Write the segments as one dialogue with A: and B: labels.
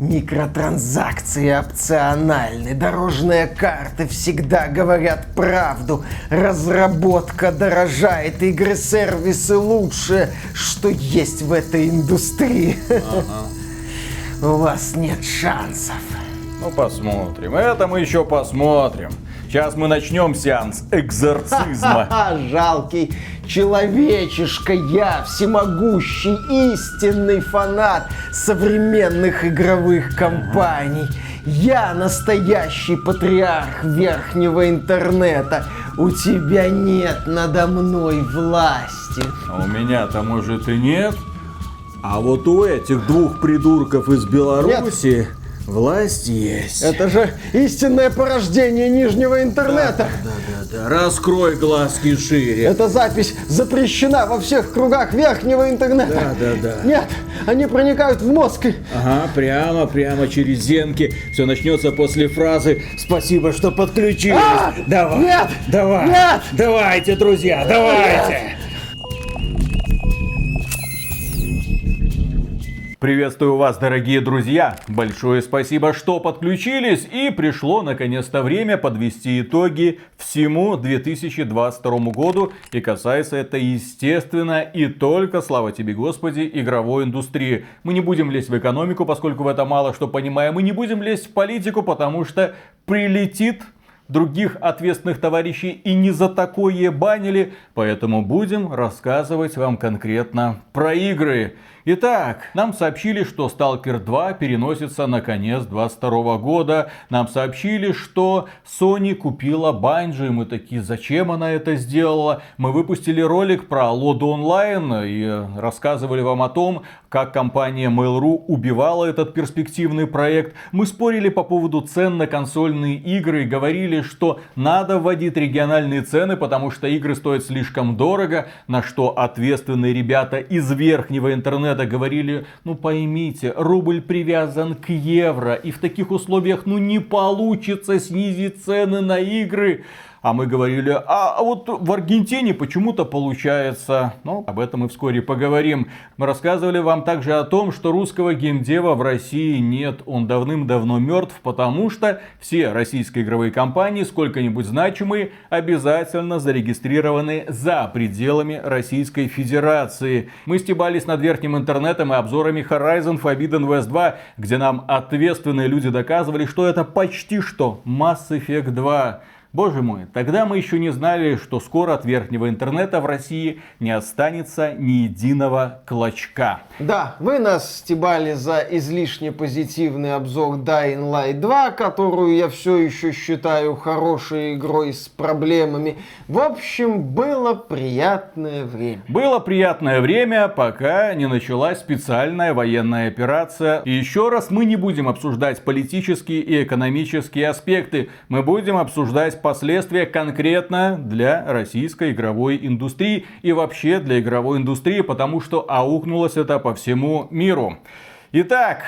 A: Микротранзакции опциональны, дорожные карты всегда говорят правду, разработка дорожает, игры-сервисы лучше, что есть в этой индустрии. Ага. У вас нет шансов.
B: Ну, посмотрим. Это мы еще посмотрим. Сейчас мы начнем сеанс экзорцизма.
A: Жалкий человечишка я, всемогущий, истинный фанат современных игровых компаний. Я настоящий патриарх верхнего интернета. У тебя нет надо мной власти.
B: А у меня-то, может, и нет? А вот у этих двух придурков из Беларуси... Нет Власть есть.
A: Это же истинное порождение нижнего интернета. Да,
B: да, да, да. Раскрой глазки шире.
A: Эта запись запрещена во всех кругах верхнего интернета.
B: Да, да, да.
A: Нет, они проникают в мозг.
B: Ага, прямо, прямо через зенки. Все начнется после фразы «Спасибо, что подключились». А!
A: Давай. Нет.
B: Давай.
A: Нет.
B: Давайте, друзья, давайте. Нет. Приветствую вас, дорогие друзья! Большое спасибо, что подключились и пришло наконец-то время подвести итоги всему 2022 году. И касается это, естественно, и только, слава тебе Господи, игровой индустрии. Мы не будем лезть в экономику, поскольку в это мало что понимаем. Мы не будем лезть в политику, потому что прилетит других ответственных товарищей и не за такое банили, поэтому будем рассказывать вам конкретно про игры. Итак, нам сообщили, что Stalker 2 переносится на конец 22 года. Нам сообщили, что Sony купила Bungie. Мы такие, зачем она это сделала? Мы выпустили ролик про Лоду онлайн и рассказывали вам о том, как компания Mail.ru убивала этот перспективный проект. Мы спорили по поводу цен на консольные игры и говорили, что надо вводить региональные цены, потому что игры стоят слишком дорого, на что ответственные ребята из верхнего интернета года говорили, ну поймите, рубль привязан к евро, и в таких условиях ну не получится снизить цены на игры. А мы говорили, а, а вот в Аргентине почему-то получается. Ну, об этом мы вскоре поговорим. Мы рассказывали вам также о том, что русского геймдева в России нет. Он давным-давно мертв, потому что все российские игровые компании, сколько-нибудь значимые, обязательно зарегистрированы за пределами Российской Федерации. Мы стебались над верхним интернетом и обзорами Horizon Forbidden West 2, где нам ответственные люди доказывали, что это почти что Mass Effect 2. Боже мой, тогда мы еще не знали, что скоро от верхнего интернета в России не останется ни единого клочка.
A: Да, вы нас стебали за излишне позитивный обзор Dying Light 2, которую я все еще считаю хорошей игрой с проблемами. В общем, было приятное время.
B: Было приятное время, пока не началась специальная военная операция. И еще раз, мы не будем обсуждать политические и экономические аспекты. Мы будем обсуждать последствия конкретно для российской игровой индустрии и вообще для игровой индустрии, потому что аукнулось это по всему миру. Итак,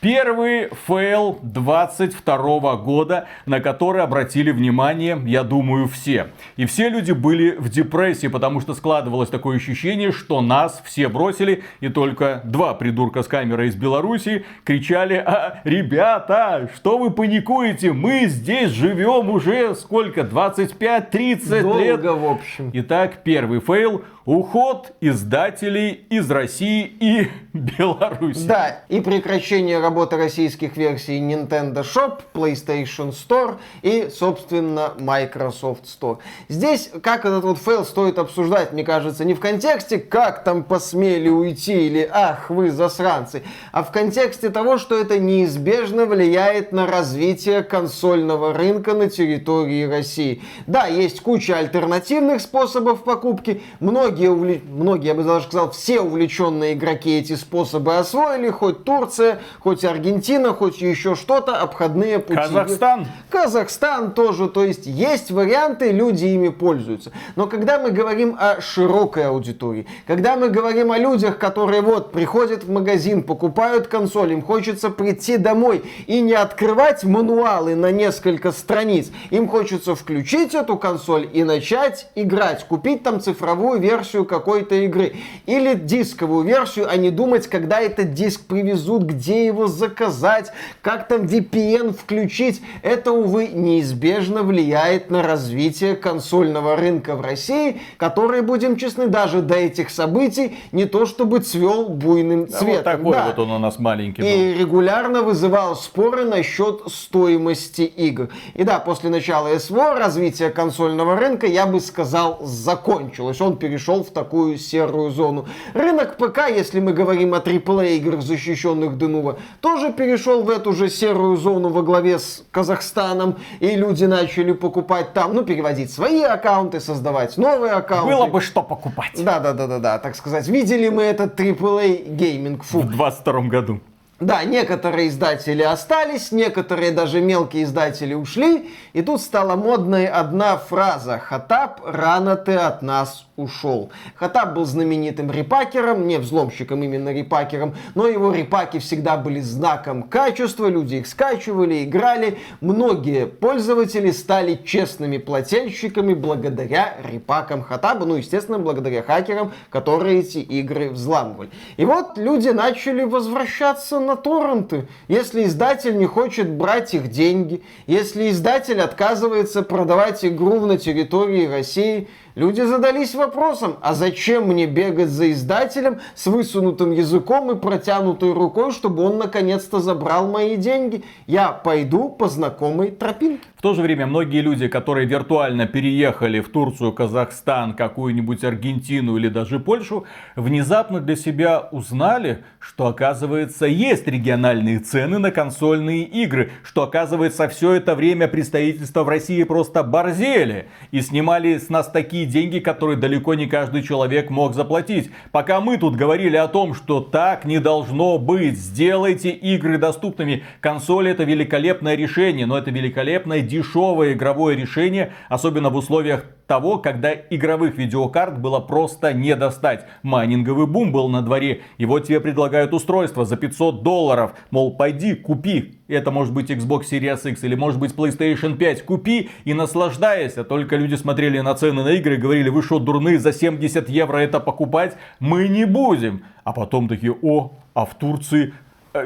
B: Первый фейл 22 года, на который обратили внимание, я думаю, все. И все люди были в депрессии, потому что складывалось такое ощущение, что нас все бросили, и только два придурка с камерой из Беларуси кричали, а, ребята, что вы паникуете, мы здесь живем уже сколько, 25-30 лет.
A: в общем.
B: Итак, первый фейл Уход издателей из России и Беларуси.
A: Да, и прекращение работы российских версий Nintendo Shop, PlayStation Store и, собственно, Microsoft Store. Здесь, как этот вот фейл стоит обсуждать, мне кажется, не в контексте, как там посмели уйти или ах, вы засранцы, а в контексте того, что это неизбежно влияет на развитие консольного рынка на территории России. Да, есть куча альтернативных способов покупки, многие многие, увле... многие, я бы даже сказал, все увлеченные игроки эти способы освоили, хоть Турция, хоть Аргентина, хоть еще что-то, обходные пути.
B: Казахстан.
A: Казахстан тоже, то есть есть варианты, люди ими пользуются. Но когда мы говорим о широкой аудитории, когда мы говорим о людях, которые вот приходят в магазин, покупают консоль, им хочется прийти домой и не открывать мануалы на несколько страниц, им хочется включить эту консоль и начать играть, купить там цифровую версию какой-то игры. Или дисковую версию, а не думать, когда этот диск привезут, где его заказать, как там VPN включить. Это, увы, неизбежно влияет на развитие консольного рынка в России, который, будем честны, даже до этих событий не то чтобы цвел буйным цветом.
B: вот такой
A: Да.
B: вот он у нас маленький был.
A: И регулярно вызывал споры насчет стоимости игр. И да, после начала СВО развитие консольного рынка, я бы сказал, закончилось. Он перешел в такую серую зону. Рынок ПК, если мы говорим о AAA играх, защищенных Денува, тоже перешел в эту же серую зону во главе с Казахстаном. И люди начали покупать там, ну, переводить свои аккаунты, создавать новые аккаунты.
B: Было бы что покупать.
A: Да, да, да, да, да, так сказать. Видели мы этот AAA гейминг, фу.
B: В 22 году.
A: Да, некоторые издатели остались, некоторые даже мелкие издатели ушли, и тут стала модной одна фраза «Хатаб, рано ты от нас ушел». Хатаб был знаменитым репакером, не взломщиком, именно репакером, но его репаки всегда были знаком качества, люди их скачивали, играли. Многие пользователи стали честными плательщиками благодаря репакам Хатаба, ну, естественно, благодаря хакерам, которые эти игры взламывали. И вот люди начали возвращаться на торренты. Если издатель не хочет брать их деньги, если издатель отказывается продавать игру на территории России, люди задались вопросом, а зачем мне бегать за издателем с высунутым языком и протянутой рукой, чтобы он наконец-то забрал мои деньги? Я пойду по знакомой тропинке.
B: В то же время многие люди, которые виртуально переехали в Турцию, Казахстан, какую-нибудь Аргентину или даже Польшу, внезапно для себя узнали, что оказывается есть региональные цены на консольные игры, что оказывается все это время представительства в России просто борзели и снимали с нас такие деньги, которые далеко не каждый человек мог заплатить. Пока мы тут говорили о том, что так не должно быть, сделайте игры доступными. Консоль это великолепное решение, но это великолепное дешевое игровое решение, особенно в условиях того, когда игровых видеокарт было просто не достать. Майнинговый бум был на дворе, и вот тебе предлагают устройство за 500 долларов. Мол, пойди, купи. Это может быть Xbox Series X или может быть PlayStation 5. Купи и наслаждайся. Только люди смотрели на цены на игры и говорили, вы что, дурные, за 70 евро это покупать? Мы не будем. А потом такие, о, а в Турции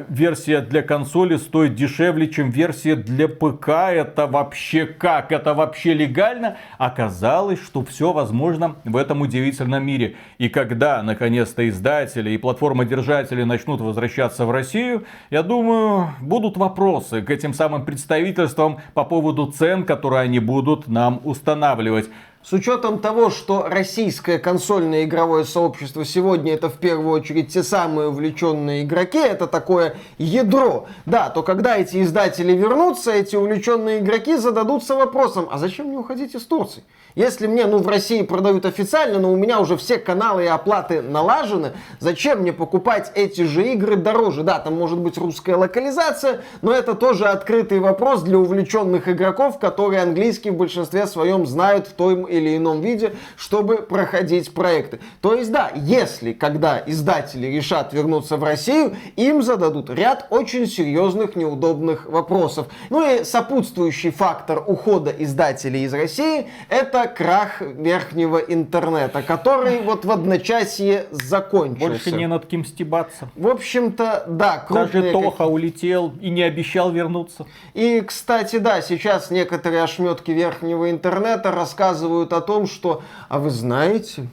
B: версия для консоли стоит дешевле, чем версия для ПК. Это вообще как? Это вообще легально? Оказалось, что все возможно в этом удивительном мире. И когда, наконец-то, издатели и платформодержатели начнут возвращаться в Россию, я думаю, будут вопросы к этим самым представительствам по поводу цен, которые они будут нам устанавливать.
A: С учетом того, что российское консольное игровое сообщество сегодня это в первую очередь те самые увлеченные игроки, это такое ядро, да, то когда эти издатели вернутся, эти увлеченные игроки зададутся вопросом, а зачем мне уходить из Турции? Если мне, ну, в России продают официально, но у меня уже все каналы и оплаты налажены, зачем мне покупать эти же игры дороже? Да, там может быть русская локализация, но это тоже открытый вопрос для увлеченных игроков, которые английский в большинстве своем знают в том или ином виде, чтобы проходить проекты. То есть, да, если, когда издатели решат вернуться в Россию, им зададут ряд очень серьезных неудобных вопросов. Ну и сопутствующий фактор ухода издателей из России – это крах верхнего интернета, который вот в одночасье закончился.
B: Больше не над кем стебаться.
A: В общем-то, да,
B: Даже
A: крупные как-
B: Тоха улетел и не обещал вернуться.
A: И, кстати, да, сейчас некоторые ошметки верхнего интернета рассказывают о том, что, а вы знаете,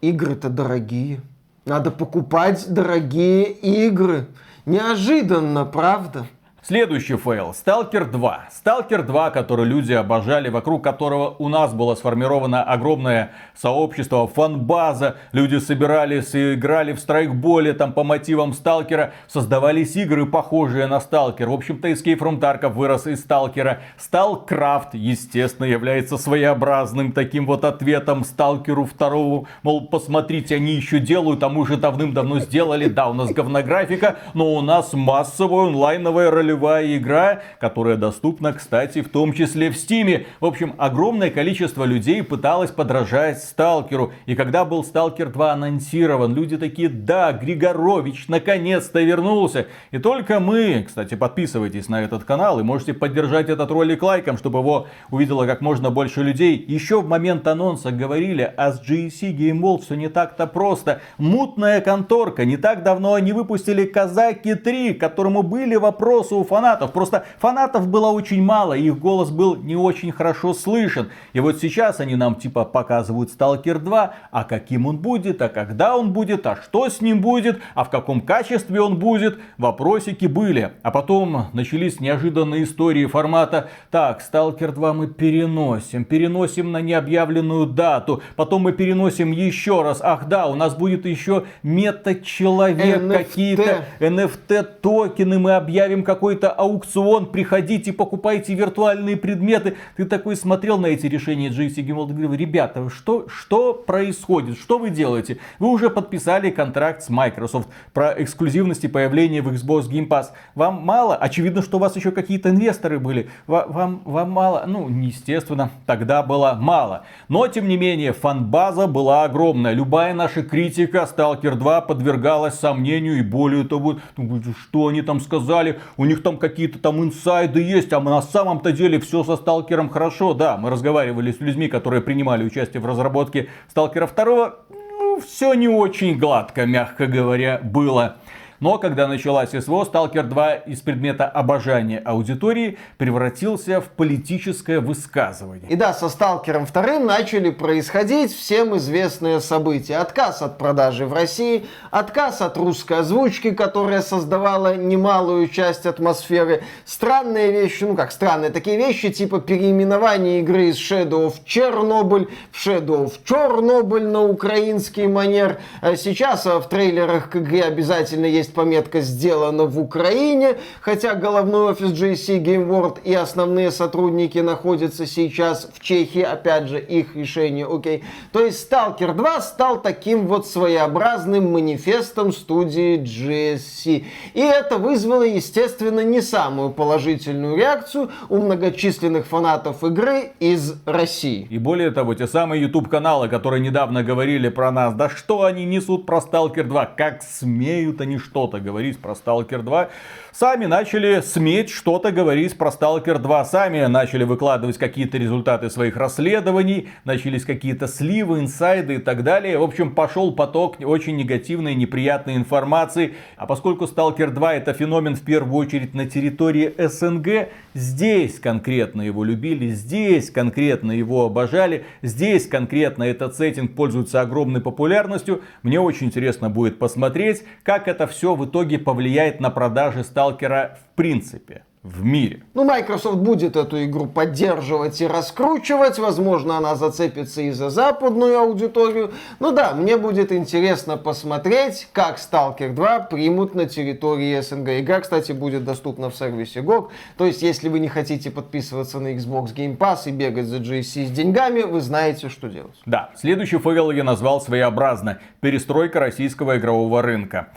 A: игры-то дорогие. Надо покупать дорогие игры. Неожиданно, правда?
B: Следующий фейл. Сталкер 2. Сталкер 2, который люди обожали, вокруг которого у нас было сформировано огромное сообщество, фан-база. Люди собирались и играли в страйкболе там по мотивам Сталкера. Создавались игры, похожие на Сталкер. В общем-то, Escape from Tarkov вырос из Сталкера. Сталкрафт, естественно, является своеобразным таким вот ответом Сталкеру второму. Мол, посмотрите, они еще делают, а мы уже давным-давно сделали. Да, у нас говнографика, но у нас массовая онлайновая ролевая ролевая игра, которая доступна, кстати, в том числе в Стиме. В общем, огромное количество людей пыталось подражать Сталкеру. И когда был Сталкер 2 анонсирован, люди такие, да, Григорович наконец-то вернулся. И только мы, кстати, подписывайтесь на этот канал и можете поддержать этот ролик лайком, чтобы его увидело как можно больше людей. Еще в момент анонса говорили, а с GSC Game World все не так-то просто. Мутная конторка. Не так давно они выпустили Казаки 3, к которому были вопросы у фанатов. Просто фанатов было очень мало, и их голос был не очень хорошо слышен. И вот сейчас они нам типа показывают Stalker 2, а каким он будет, а когда он будет, а что с ним будет, а в каком качестве он будет. Вопросики были. А потом начались неожиданные истории формата «Так, Stalker 2 мы переносим, переносим на необъявленную дату, потом мы переносим еще раз. Ах да, у нас будет еще мета-человек, какие-то NFT токены, мы объявим какой-то аукцион, приходите, покупайте виртуальные предметы. Ты такой смотрел на эти решения GC Game говорил, ребята, что, что происходит, что вы делаете? Вы уже подписали контракт с Microsoft про эксклюзивности появления в Xbox Game Pass. Вам мало? Очевидно, что у вас еще какие-то инвесторы были. Вам, вам мало? Ну, естественно, тогда было мало. Но, тем не менее, фанбаза была огромная. Любая наша критика Stalker 2 подвергалась сомнению и более того, ну, что они там сказали, у них там какие-то там инсайды есть, а на самом-то деле все со Сталкером хорошо. Да, мы разговаривали с людьми, которые принимали участие в разработке Сталкера 2. Ну, все не очень гладко, мягко говоря, было. Но когда началась СВО, Сталкер 2 из предмета обожания аудитории превратился в политическое высказывание.
A: И да, со Сталкером 2 начали происходить всем известные события. Отказ от продажи в России, отказ от русской озвучки, которая создавала немалую часть атмосферы, странные вещи, ну как странные, такие вещи типа переименования игры из Shadow of Chernobyl в Shadow of Чернобыль на украинский манер. А сейчас в трейлерах к игре обязательно есть есть пометка «Сделано в Украине», хотя головной офис GSC Game World и основные сотрудники находятся сейчас в Чехии, опять же, их решение, окей. То есть Stalker 2 стал таким вот своеобразным манифестом студии GSC. И это вызвало, естественно, не самую положительную реакцию у многочисленных фанатов игры из России.
B: И более того, те самые YouTube-каналы, которые недавно говорили про нас, да что они несут про Stalker 2, как смеют они что что-то говорить про Stalker 2, сами начали сметь что-то говорить про Stalker 2, сами начали выкладывать какие-то результаты своих расследований, начались какие-то сливы, инсайды и так далее. В общем, пошел поток очень негативной, неприятной информации. А поскольку Stalker 2 это феномен в первую очередь на территории СНГ, здесь конкретно его любили, здесь конкретно его обожали, здесь конкретно этот сеттинг пользуется огромной популярностью. Мне очень интересно будет посмотреть, как это все в итоге повлияет на продажи сталкера в принципе в мире.
A: Ну, Microsoft будет эту игру поддерживать и раскручивать. Возможно, она зацепится и за западную аудиторию. Ну да, мне будет интересно посмотреть, как Stalker 2 примут на территории СНГ. Игра, кстати, будет доступна в сервисе GOG. То есть, если вы не хотите подписываться на Xbox Game Pass и бегать за GSC с деньгами, вы знаете, что делать.
B: Да, следующий фейл я назвал своеобразно. Перестройка российского игрового рынка.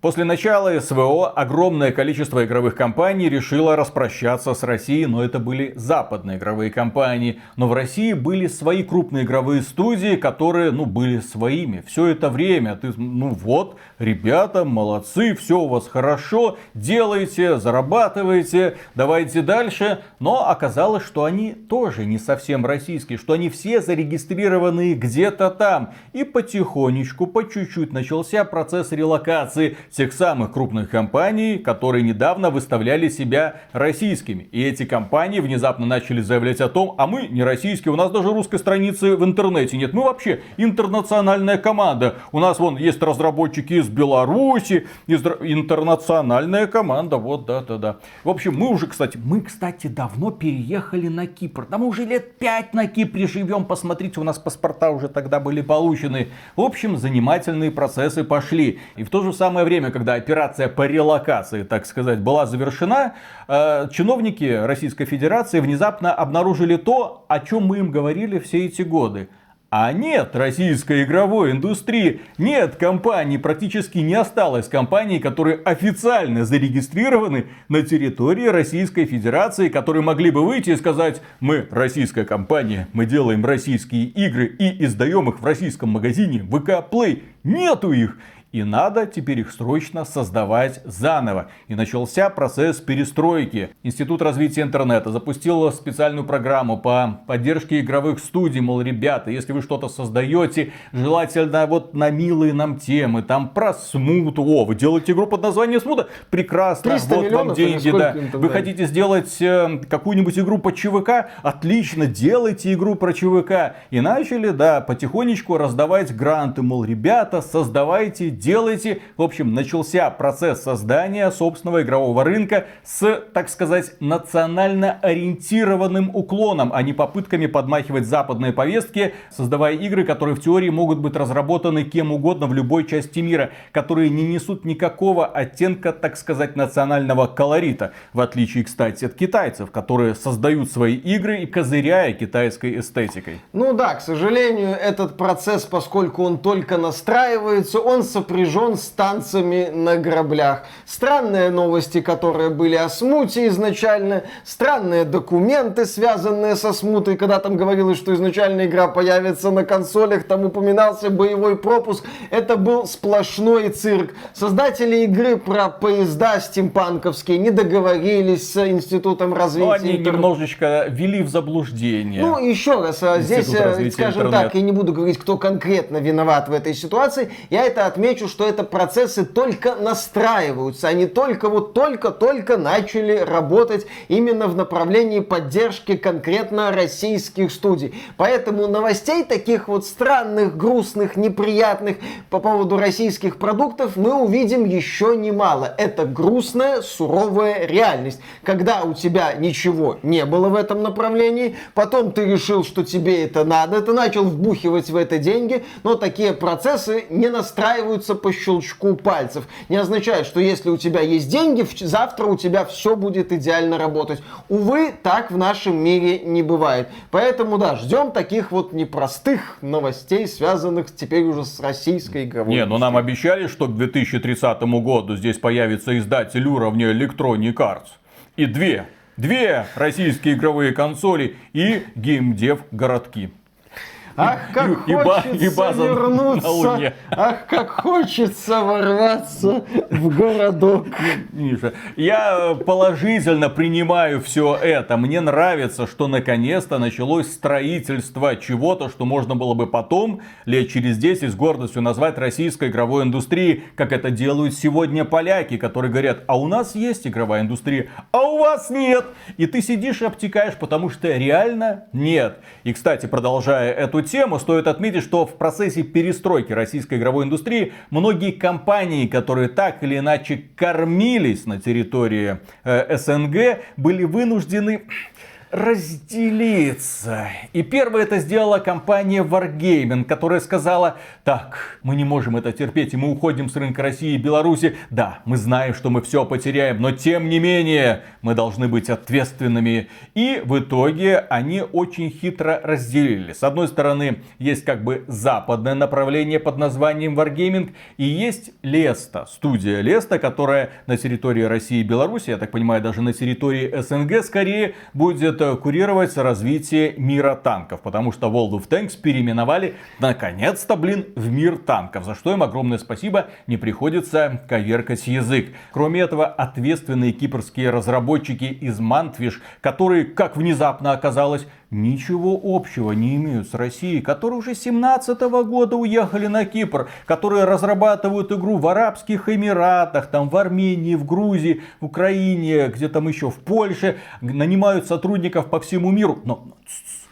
B: После начала СВО огромное количество игровых компаний решило распрощаться с Россией, но это были западные игровые компании. Но в России были свои крупные игровые студии, которые, ну, были своими. Все это время ты, ну вот, ребята, молодцы, все у вас хорошо, делайте, зарабатывайте, давайте дальше. Но оказалось, что они тоже не совсем российские, что они все зарегистрированы где-то там. И потихонечку, по чуть-чуть начался процесс релокации тех самых крупных компаний, которые недавно выставляли себя российскими. И эти компании внезапно начали заявлять о том, а мы не российские, у нас даже русской страницы в интернете нет. Мы вообще интернациональная команда. У нас вон есть разработчики из Беларуси, из... интернациональная команда. Вот, да-да-да. В общем, мы уже, кстати, мы, кстати, давно переехали на Кипр. Да мы уже лет пять на Кипре живем. Посмотрите, у нас паспорта уже тогда были получены. В общем, занимательные процессы пошли. И в то же самое время время, когда операция по релокации, так сказать, была завершена, э, чиновники Российской Федерации внезапно обнаружили то, о чем мы им говорили все эти годы. А нет российской игровой индустрии, нет компаний, практически не осталось компаний, которые официально зарегистрированы на территории Российской Федерации, которые могли бы выйти и сказать, мы российская компания, мы делаем российские игры и издаем их в российском магазине VK Play. Нету их. И надо теперь их срочно создавать заново. И начался процесс перестройки. Институт развития интернета запустил специальную программу по поддержке игровых студий. Мол, ребята, если вы что-то создаете, желательно вот на милые нам темы, там про смуту. О, вы делаете игру под названием смута? Прекрасно, вот вам деньги, да. Вы хотите сделать э, какую-нибудь игру по ЧВК? Отлично, делайте игру про ЧВК. И начали, да, потихонечку раздавать гранты. Мол, ребята, создавайте делаете. В общем, начался процесс создания собственного игрового рынка с, так сказать, национально ориентированным уклоном, а не попытками подмахивать западные повестки, создавая игры, которые в теории могут быть разработаны кем угодно в любой части мира, которые не несут никакого оттенка, так сказать, национального колорита. В отличие, кстати, от китайцев, которые создают свои игры и козыряя китайской эстетикой.
A: Ну да, к сожалению, этот процесс, поскольку он только настраивается, он сопряжен с танцами на граблях. Странные новости, которые были о смуте изначально, странные документы, связанные со смутой, когда там говорилось, что изначально игра появится на консолях, там упоминался боевой пропуск. Это был сплошной цирк. Создатели игры про поезда стимпанковские не договорились с Институтом развития. Но
B: они интер... немножечко ввели в заблуждение.
A: Ну, еще раз, а здесь, э, скажем интернет. так, я не буду говорить, кто конкретно виноват в этой ситуации. Я это отмечу отмечу, что это процессы только настраиваются, они только вот только-только начали работать именно в направлении поддержки конкретно российских студий. Поэтому новостей таких вот странных, грустных, неприятных по поводу российских продуктов мы увидим еще немало. Это грустная, суровая реальность. Когда у тебя ничего не было в этом направлении, потом ты решил, что тебе это надо, ты начал вбухивать в это деньги, но такие процессы не настраиваются делается по щелчку пальцев. Не означает, что если у тебя есть деньги, завтра у тебя все будет идеально работать. Увы, так в нашем мире не бывает. Поэтому, да, ждем таких вот непростых новостей, связанных теперь уже с российской игровой
B: Не, ну нам обещали, что к 2030 году здесь появится издатель уровня Electronic Arts. И две, две российские игровые консоли и геймдев городки.
A: Ах, как и, хочется и, база вернуться. Ах, как хочется ворваться в городок.
B: Миша, я положительно принимаю все это. Мне нравится, что наконец-то началось строительство чего-то, что можно было бы потом, лет через 10, с гордостью назвать российской игровой индустрией, как это делают сегодня поляки, которые говорят, а у нас есть игровая индустрия, а у вас нет. И ты сидишь и обтекаешь, потому что реально нет. И, кстати, продолжая эту тему, стоит отметить, что в процессе перестройки российской игровой индустрии многие компании, которые так или иначе кормились на территории э, СНГ, были вынуждены разделиться. И первое это сделала компания Wargaming, которая сказала, так, мы не можем это терпеть, и мы уходим с рынка России и Беларуси. Да, мы знаем, что мы все потеряем, но тем не менее, мы должны быть ответственными. И в итоге они очень хитро разделили. С одной стороны, есть как бы западное направление под названием Wargaming, и есть Леста, студия Леста, которая на территории России и Беларуси, я так понимаю, даже на территории СНГ скорее будет будет курировать развитие мира танков, потому что World of Tanks переименовали наконец-то, блин, в мир танков, за что им огромное спасибо, не приходится коверкать язык. Кроме этого, ответственные кипрские разработчики из Мантвиш, которые, как внезапно оказалось, ничего общего не имеют с Россией, которые уже 17 года уехали на Кипр, которые разрабатывают игру в Арабских Эмиратах, там в Армении, в Грузии, в Украине, где там еще в Польше, нанимают сотрудников по всему миру, но,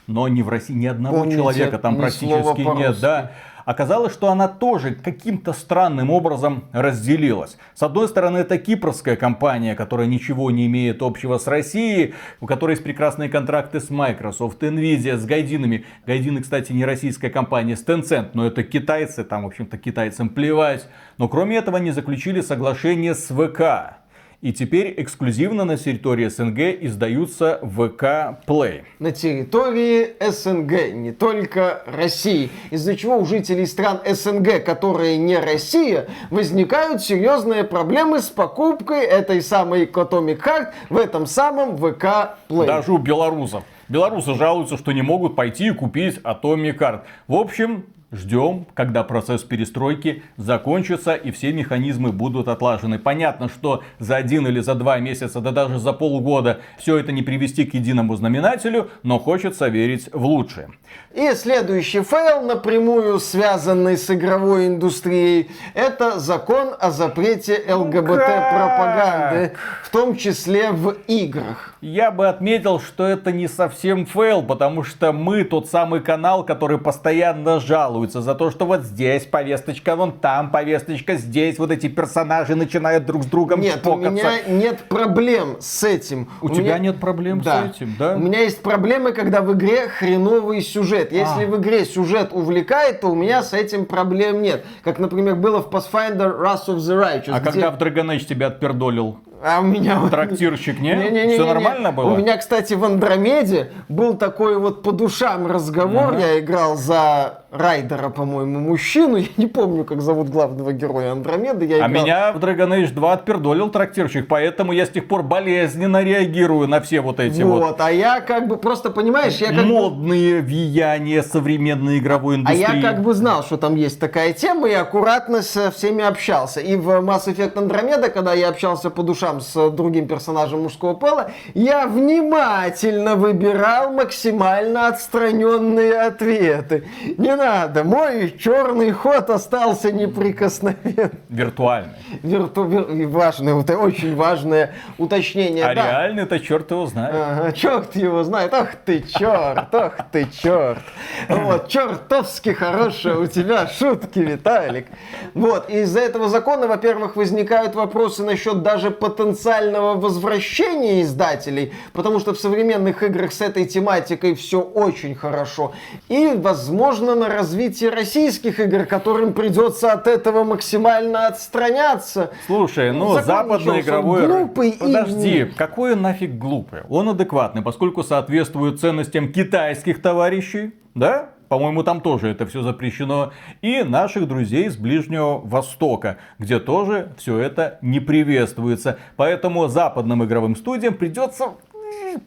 B: но не в России ни одного Помните, человека там практически нет, да. Оказалось, что она тоже каким-то странным образом разделилась. С одной стороны, это кипрская компания, которая ничего не имеет общего с Россией, у которой есть прекрасные контракты с Microsoft, Nvidia, с Гайдинами. Гайдины, кстати, не российская компания, с Tencent, но это китайцы, там, в общем-то, китайцам плевать. Но кроме этого, они заключили соглашение с ВК. И теперь эксклюзивно на территории СНГ издаются ВК Play.
A: На территории СНГ, не только России. Из-за чего у жителей стран СНГ, которые не Россия, возникают серьезные проблемы с покупкой этой самой Atomic Heart в этом самом ВК Play.
B: Даже у белорусов. Белорусы жалуются, что не могут пойти и купить Atomic Heart. В общем, Ждем, когда процесс перестройки закончится и все механизмы будут отлажены. Понятно, что за один или за два месяца, да даже за полгода все это не привести к единому знаменателю, но хочется верить в лучшее.
A: И следующий фейл, напрямую связанный с игровой индустрией, это закон о запрете ЛГБТ-пропаганды, в том числе в играх.
B: Я бы отметил, что это не совсем фейл, потому что мы тот самый канал, который постоянно жалуется за то, что вот здесь повесточка, вон там повесточка, здесь вот эти персонажи начинают друг с другом
A: Нет,
B: чпокаться.
A: у меня нет проблем с этим.
B: У, тебя
A: меня...
B: нет проблем
A: да.
B: с этим, да?
A: У меня есть проблемы, когда в игре хреновый сюжет. Если
B: А.
A: в игре сюжет увлекает, то у меня с этим проблем нет. Как, например, было в Pathfinder Wrath of the Righteous.
B: А
A: где-
B: когда в Dragon Age тебя отпердолил
A: А у меня
B: трактирщик, не?
A: Не-не-не-не-не.
B: Все нормально было?
A: У меня, кстати, в Андромеде был такой вот по душам разговор.
B: Ага.
A: Я играл за Райдера, по-моему, мужчину. Я не помню, как зовут главного героя Андромеды. Я
B: А
A: играл-
B: меня в Dragon Age 2 отпердолил трактирщик, поэтому я с тех пор болезненно реагирую на все вот эти вот,
A: Вот, а я как бы просто, понимаешь, я как бы...
B: модные влияния современной игровой
A: А
B: индустрии.
A: я как бы знал, что там есть такая тема, и аккуратно со всеми общался. И в Mass Effect Andromeda, когда я общался по душам с другим персонажем мужского пола, я внимательно выбирал максимально отстраненные ответы. Не надо, мой черный ход остался неприкосновенным.
B: Виртуальный.
A: Вирту... вир- Важное, это очень важное уточнение.
B: А
A: да.
B: реальный-то черт его знает.
A: Ага, черт его знает, ах ты черт, ах ты черт. Вот, чертовски хорошие у тебя шутки, Виталик. Вот, и из-за этого закона, во-первых, возникают вопросы насчет даже потенциального возвращения издателей, потому что в современных играх с этой тематикой все очень хорошо. И, возможно, на развитие российских игр, которым придется от этого максимально отстраняться.
B: Слушай, ну западный игровой...
A: глупый и-
B: Подожди, какой он нафиг глупый? Он адекватный, поскольку соответствует ценностям китайских товарищей, да? По-моему, там тоже это все запрещено. И наших друзей с Ближнего Востока, где тоже все это не приветствуется. Поэтому западным игровым студиям придется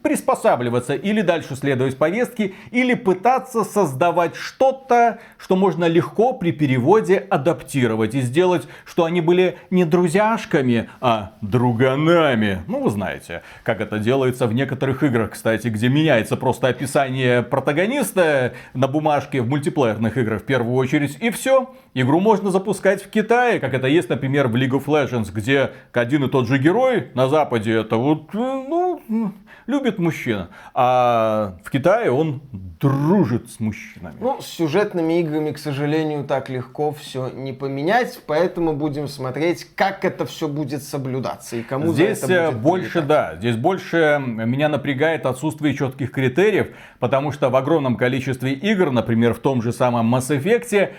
B: приспосабливаться или дальше следовать повестке, или пытаться создавать что-то, что можно легко при переводе адаптировать и сделать, что они были не друзьяшками, а друганами. Ну, вы знаете, как это делается в некоторых играх, кстати, где меняется просто описание протагониста на бумажке в мультиплеерных играх в первую очередь, и все. Игру можно запускать в Китае, как это есть, например, в League of Legends, где один и тот же герой на Западе это вот, э, ну, любит мужчина, а в Китае он дружит с мужчинами.
A: Ну, с сюжетными играми, к сожалению, так легко все не поменять, поэтому будем смотреть, как это все будет соблюдаться и кому
B: Здесь
A: за это
B: э,
A: будет
B: больше,
A: прилетать.
B: да, здесь больше меня напрягает отсутствие четких критериев, потому что в огромном количестве игр, например, в том же самом Mass Effect,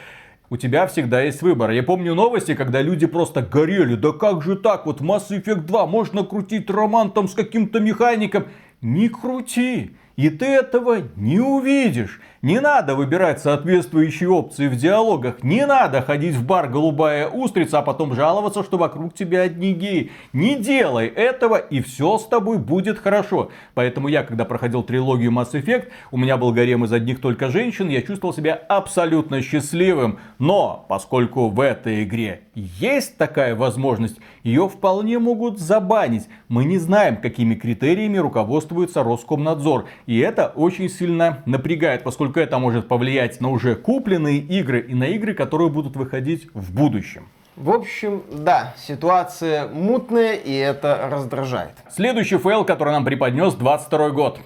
B: у тебя всегда есть выбор. Я помню новости, когда люди просто горели. Да как же так? Вот Mass Effect 2 можно крутить роман там с каким-то механиком. Не крути. И ты этого не увидишь. Не надо выбирать соответствующие опции в диалогах. Не надо ходить в бар «Голубая устрица», а потом жаловаться, что вокруг тебя одни геи. Не делай этого, и все с тобой будет хорошо. Поэтому я, когда проходил трилогию Mass Effect, у меня был гарем из одних только женщин, я чувствовал себя абсолютно счастливым. Но, поскольку в этой игре есть такая возможность, ее вполне могут забанить. Мы не знаем, какими критериями руководствуется Роскомнадзор. И это очень сильно напрягает, поскольку это может повлиять на уже купленные игры и на игры, которые будут выходить в будущем.
A: В общем, да, ситуация мутная, и это раздражает.
B: Следующий фейл, который нам преподнес 22 год.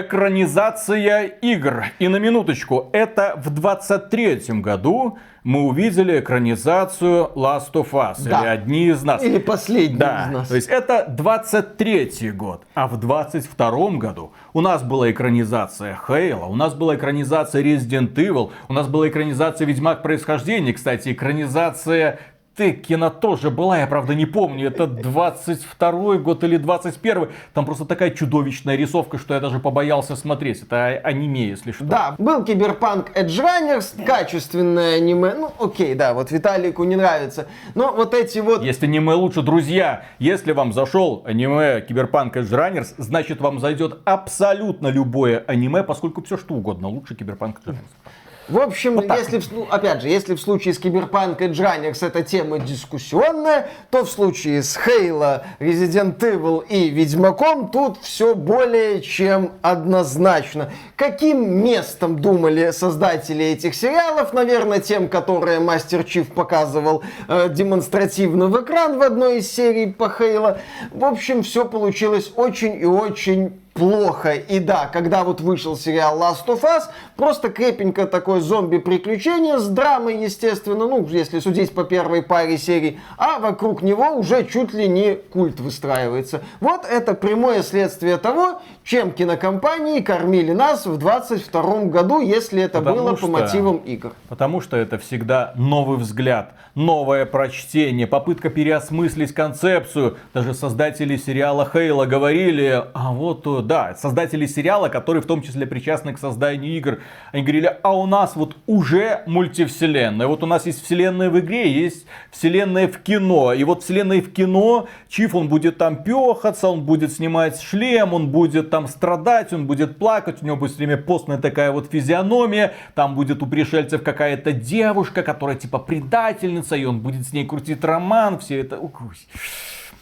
B: Экранизация игр. И на минуточку, это в 23 году мы увидели экранизацию Last of Us.
A: Да.
B: Или одни из нас.
A: Или последний
B: Да,
A: из нас.
B: то есть это 23 год. А в 22 году у нас была экранизация Halo, у нас была экранизация Resident Evil, у нас была экранизация Ведьмак Происхождение, кстати, экранизация Теккена тоже была, я правда не помню, это 22 год или 21 Там просто такая чудовищная рисовка, что я даже побоялся смотреть. Это а- аниме, если что.
A: Да, был Cyberpunk Edgerunners, качественное аниме. Ну, окей, да, вот Виталику не нравится. Но вот эти вот...
B: Есть аниме лучше, друзья. Если вам зашел аниме Cyberpunk Edgerunners, значит вам зайдет абсолютно любое аниме, поскольку все что угодно лучше Cyberpunk Edgerunners.
A: В общем,
B: Вот так
A: если, ну, опять же, если в случае с Cyberpunk Edgerunners эта тема дискуссионная, то в случае с Halo, Resident Evil и Ведьмаком тут все более чем однозначно. Каким местом думали создатели этих сериалов? Наверное, тем, которые Master Chief показывал э, демонстративно в экран в одной из серий по Halo. В общем, все получилось очень и очень плохо. И да, когда вот вышел сериал Last of Us, просто крепенько такое зомби-приключение с драмой, естественно, ну, если судить по первой паре серий, а вокруг него уже чуть ли не культ выстраивается. Вот это прямое следствие того, чем кинокомпании кормили нас в 22 году, если это
B: Потому
A: было
B: что-
A: по мотивам игр.
B: Потому что это всегда новый взгляд, новое прочтение, попытка переосмыслить концепцию. Даже создатели сериала Хейла говорили, а вот, э, да, создатели сериала, которые в том числе причастны к созданию игр, они говорили, а у нас вот уже мультивселенная. Вот у нас есть вселенная в игре, есть вселенная в кино. И вот вселенная в кино, Чиф, он будет там пехаться, он будет снимать шлем, он будет там страдать, он будет плакать, у него будет все время постная такая вот физиономия, там будет у пришельцев какая-то девушка, которая типа предательница, и он будет с ней крутить роман, все это... Ух,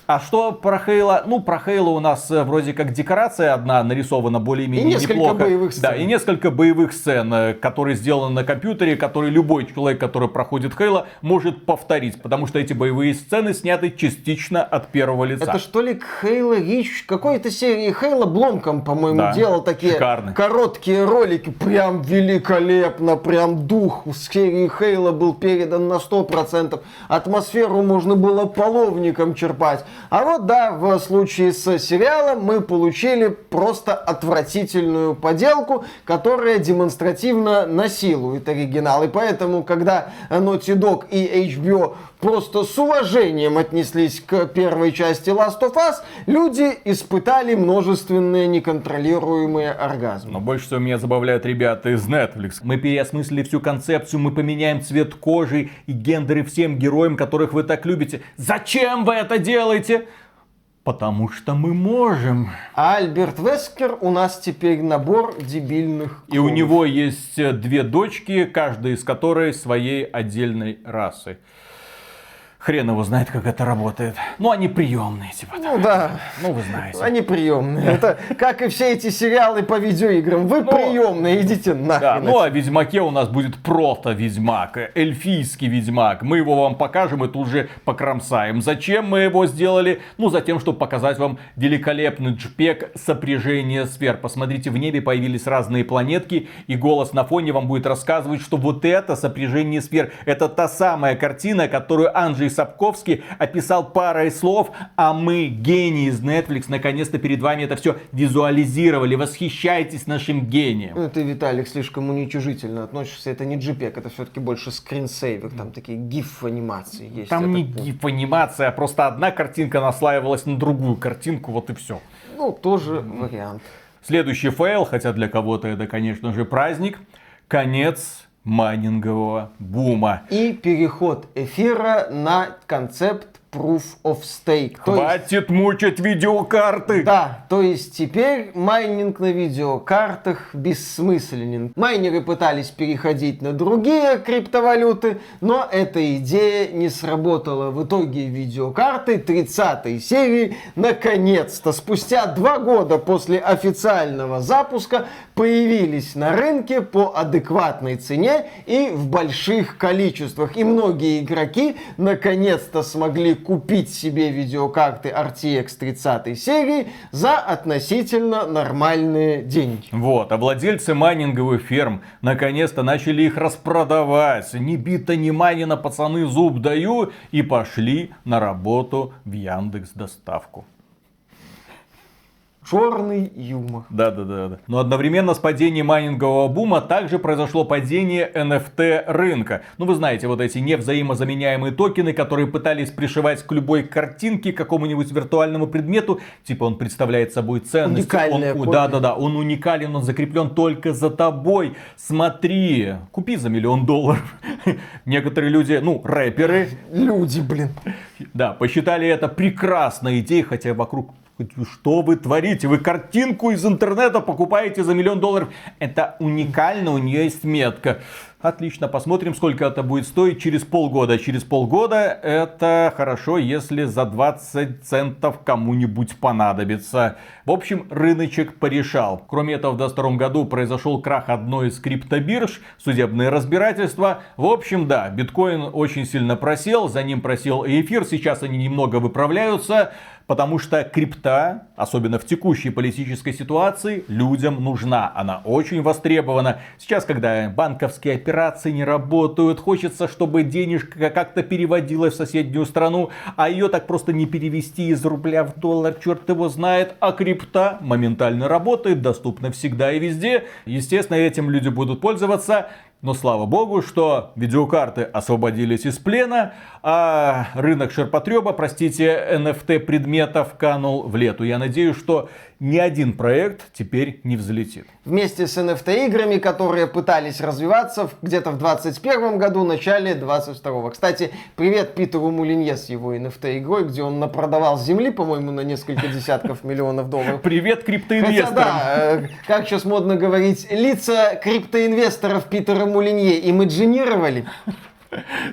B: А что про Хейла? Ну, про Хейла у нас э, вроде как декорация одна нарисована более-менее
A: И несколько
B: неплохо.
A: боевых сцен.
B: Да, и несколько боевых сцен, э, которые сделаны на компьютере, которые любой человек, который проходит Хейла, может повторить. Потому что эти боевые сцены сняты частично от первого лица.
A: Это что ли Хейла Рич? Какой-то серии Хейла Бломком, по-моему,
B: Да,
A: делал такие
B: шикарно.
A: короткие ролики. Прям великолепно, прям дух с серии Хейла был передан на 100%. Атмосферу можно было половником черпать. А вот да, в случае с сериалом мы получили просто отвратительную поделку, которая демонстративно насилует оригинал. И поэтому, когда Naughty Dog и HBO просто с уважением отнеслись к первой части Last of Us, люди испытали множественные неконтролируемые оргазмы.
B: Но больше всего меня забавляют ребята из Netflix. Мы переосмыслили всю концепцию, мы поменяем цвет кожи и гендеры всем героям, которых вы так любите. Зачем вы это делаете? Потому что мы можем.
A: А Альберт Вескер у нас теперь набор дебильных
B: И у
A: клонов.
B: него есть э, две дочки, каждая из которой своей отдельной расы. Хрен его знает, как это работает. Ну, они приемные, типа.
A: Ну да,
B: Ну, вы знаете.
A: они приемные. Это как и все эти сериалы по видеоиграм. Вы
B: Ну,
A: приемные, идите
B: Да,
A: нахрен.
B: ну а Ведьмаке у нас будет прото-ведьмак, э, эльфийский ведьмак. Мы его вам покажем и тут же покромсаем. Зачем мы его сделали? Ну, за тем, чтобы показать вам великолепный джпек сопряжения сфер. Посмотрите, в небе появились разные планетки, и голос на фоне вам будет рассказывать, что вот это сопряжение сфер. Это та самая картина, которую Анджей Сапковский описал парой слов, а мы, гении из Netflix, наконец-то перед вами это все визуализировали. Восхищайтесь нашим гением.
A: Ну, ты, Виталик, слишком уничижительно относишься. Это не JPEG, это все-таки больше скринсейвер. Там такие гиф-анимации есть.
B: Там не гиф-анимация, а просто одна картинка наслаивалась на другую картинку, вот и все.
A: Ну, тоже вариант.
B: Следующий фейл, хотя для кого-то это, конечно же, праздник. Конец майнингового бума.
A: И переход эфира на концепт Proof of Stake. То есть-
B: Хватит мучить видеокарты!
A: Да, то есть теперь майнинг на видеокартах бессмысленен. Майнеры пытались переходить на другие криптовалюты, но эта идея не сработала. В итоге видеокарты 30 серии наконец-то, спустя два года после официального запуска, появились на рынке по адекватной цене и в больших количествах. И многие игроки наконец-то смогли купить себе видеокарты RTX 30 серии за относительно нормальные деньги.
B: Вот, а владельцы майнинговых ферм наконец-то начали их распродавать. Ни бита, ни майнина, пацаны, зуб даю. И пошли на работу в Яндекс Доставку.
A: Черный юмор.
B: Да, да, да, да. Но одновременно с падением майнингового бума также произошло падение NFT рынка. Ну, вы знаете, вот эти невзаимозаменяемые токены, которые пытались пришивать к любой картинке, к какому-нибудь виртуальному предмету. Типа он представляет собой ценность.
A: Уникальная
B: он, Да, да, да. Он уникален, он закреплен только за тобой. Смотри, купи за миллион долларов. Некоторые люди, ну, рэперы.
A: Люди, блин.
B: Да, посчитали это прекрасной идеей, хотя вокруг что вы творите? Вы картинку из интернета покупаете за миллион долларов. Это уникально, у нее есть метка. Отлично, посмотрим, сколько это будет стоить через полгода. Через полгода это хорошо, если за 20 центов кому-нибудь понадобится. В общем, рыночек порешал. Кроме этого, в 2022 году произошел крах одной из криптобирж, судебные разбирательства. В общем, да, биткоин очень сильно просел, за ним просел и эфир. Сейчас они немного выправляются. Потому что крипта, особенно в текущей политической ситуации, людям нужна. Она очень востребована. Сейчас, когда банковские операции не работают, хочется, чтобы денежка как-то переводилась в соседнюю страну, а ее так просто не перевести из рубля в доллар, черт его знает. А крипта моментально работает, доступна всегда и везде. Естественно, этим люди будут пользоваться. Но слава богу, что видеокарты освободились из плена, а рынок ширпотреба, простите, NFT предметов канул в лету. Я надеюсь, что ни один проект теперь не взлетит.
A: Вместе с NFT играми, которые пытались развиваться где-то в 21 году, начале 22 Кстати, привет Питеру Мулинье с его NFT игрой, где он напродавал земли, по-моему, на несколько десятков миллионов долларов.
B: Привет криптоинвесторам. Хотя,
A: да, э, как сейчас модно говорить, лица криптоинвесторов Питера Мулинье имаджинировали.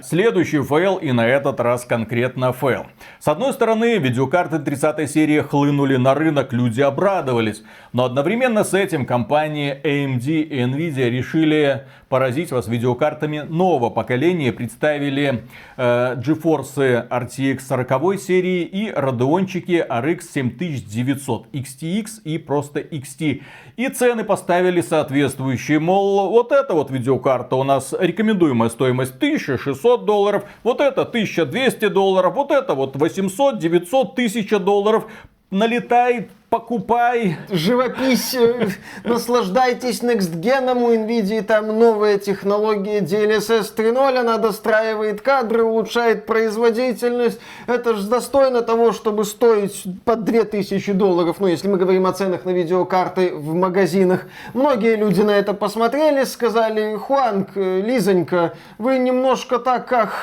B: Следующий фейл и на этот раз конкретно фейл. С одной стороны, видеокарты 30 серии хлынули на рынок, люди обрадовались. Но одновременно с этим компании AMD и Nvidia решили поразить вас видеокартами нового поколения. Представили э, GeForce RTX 40 серии и Radeon чики RX 7900 XTX и просто XT. И цены поставили соответствующие. Мол, вот эта вот видеокарта у нас рекомендуемая стоимость 1600 долларов, вот это 1200 долларов, вот это вот 800, 900, 1000 долларов. Налетай, покупай.
A: Живопись, э, наслаждайтесь Next Gen, у Nvidia там новая технология DLSS 3.0, она достраивает кадры, улучшает производительность. Это же достойно того, чтобы стоить под 2000 долларов, ну если мы говорим о ценах на видеокарты в магазинах. Многие люди на это посмотрели, сказали, Хуанг, э, Лизонька, вы немножко так, как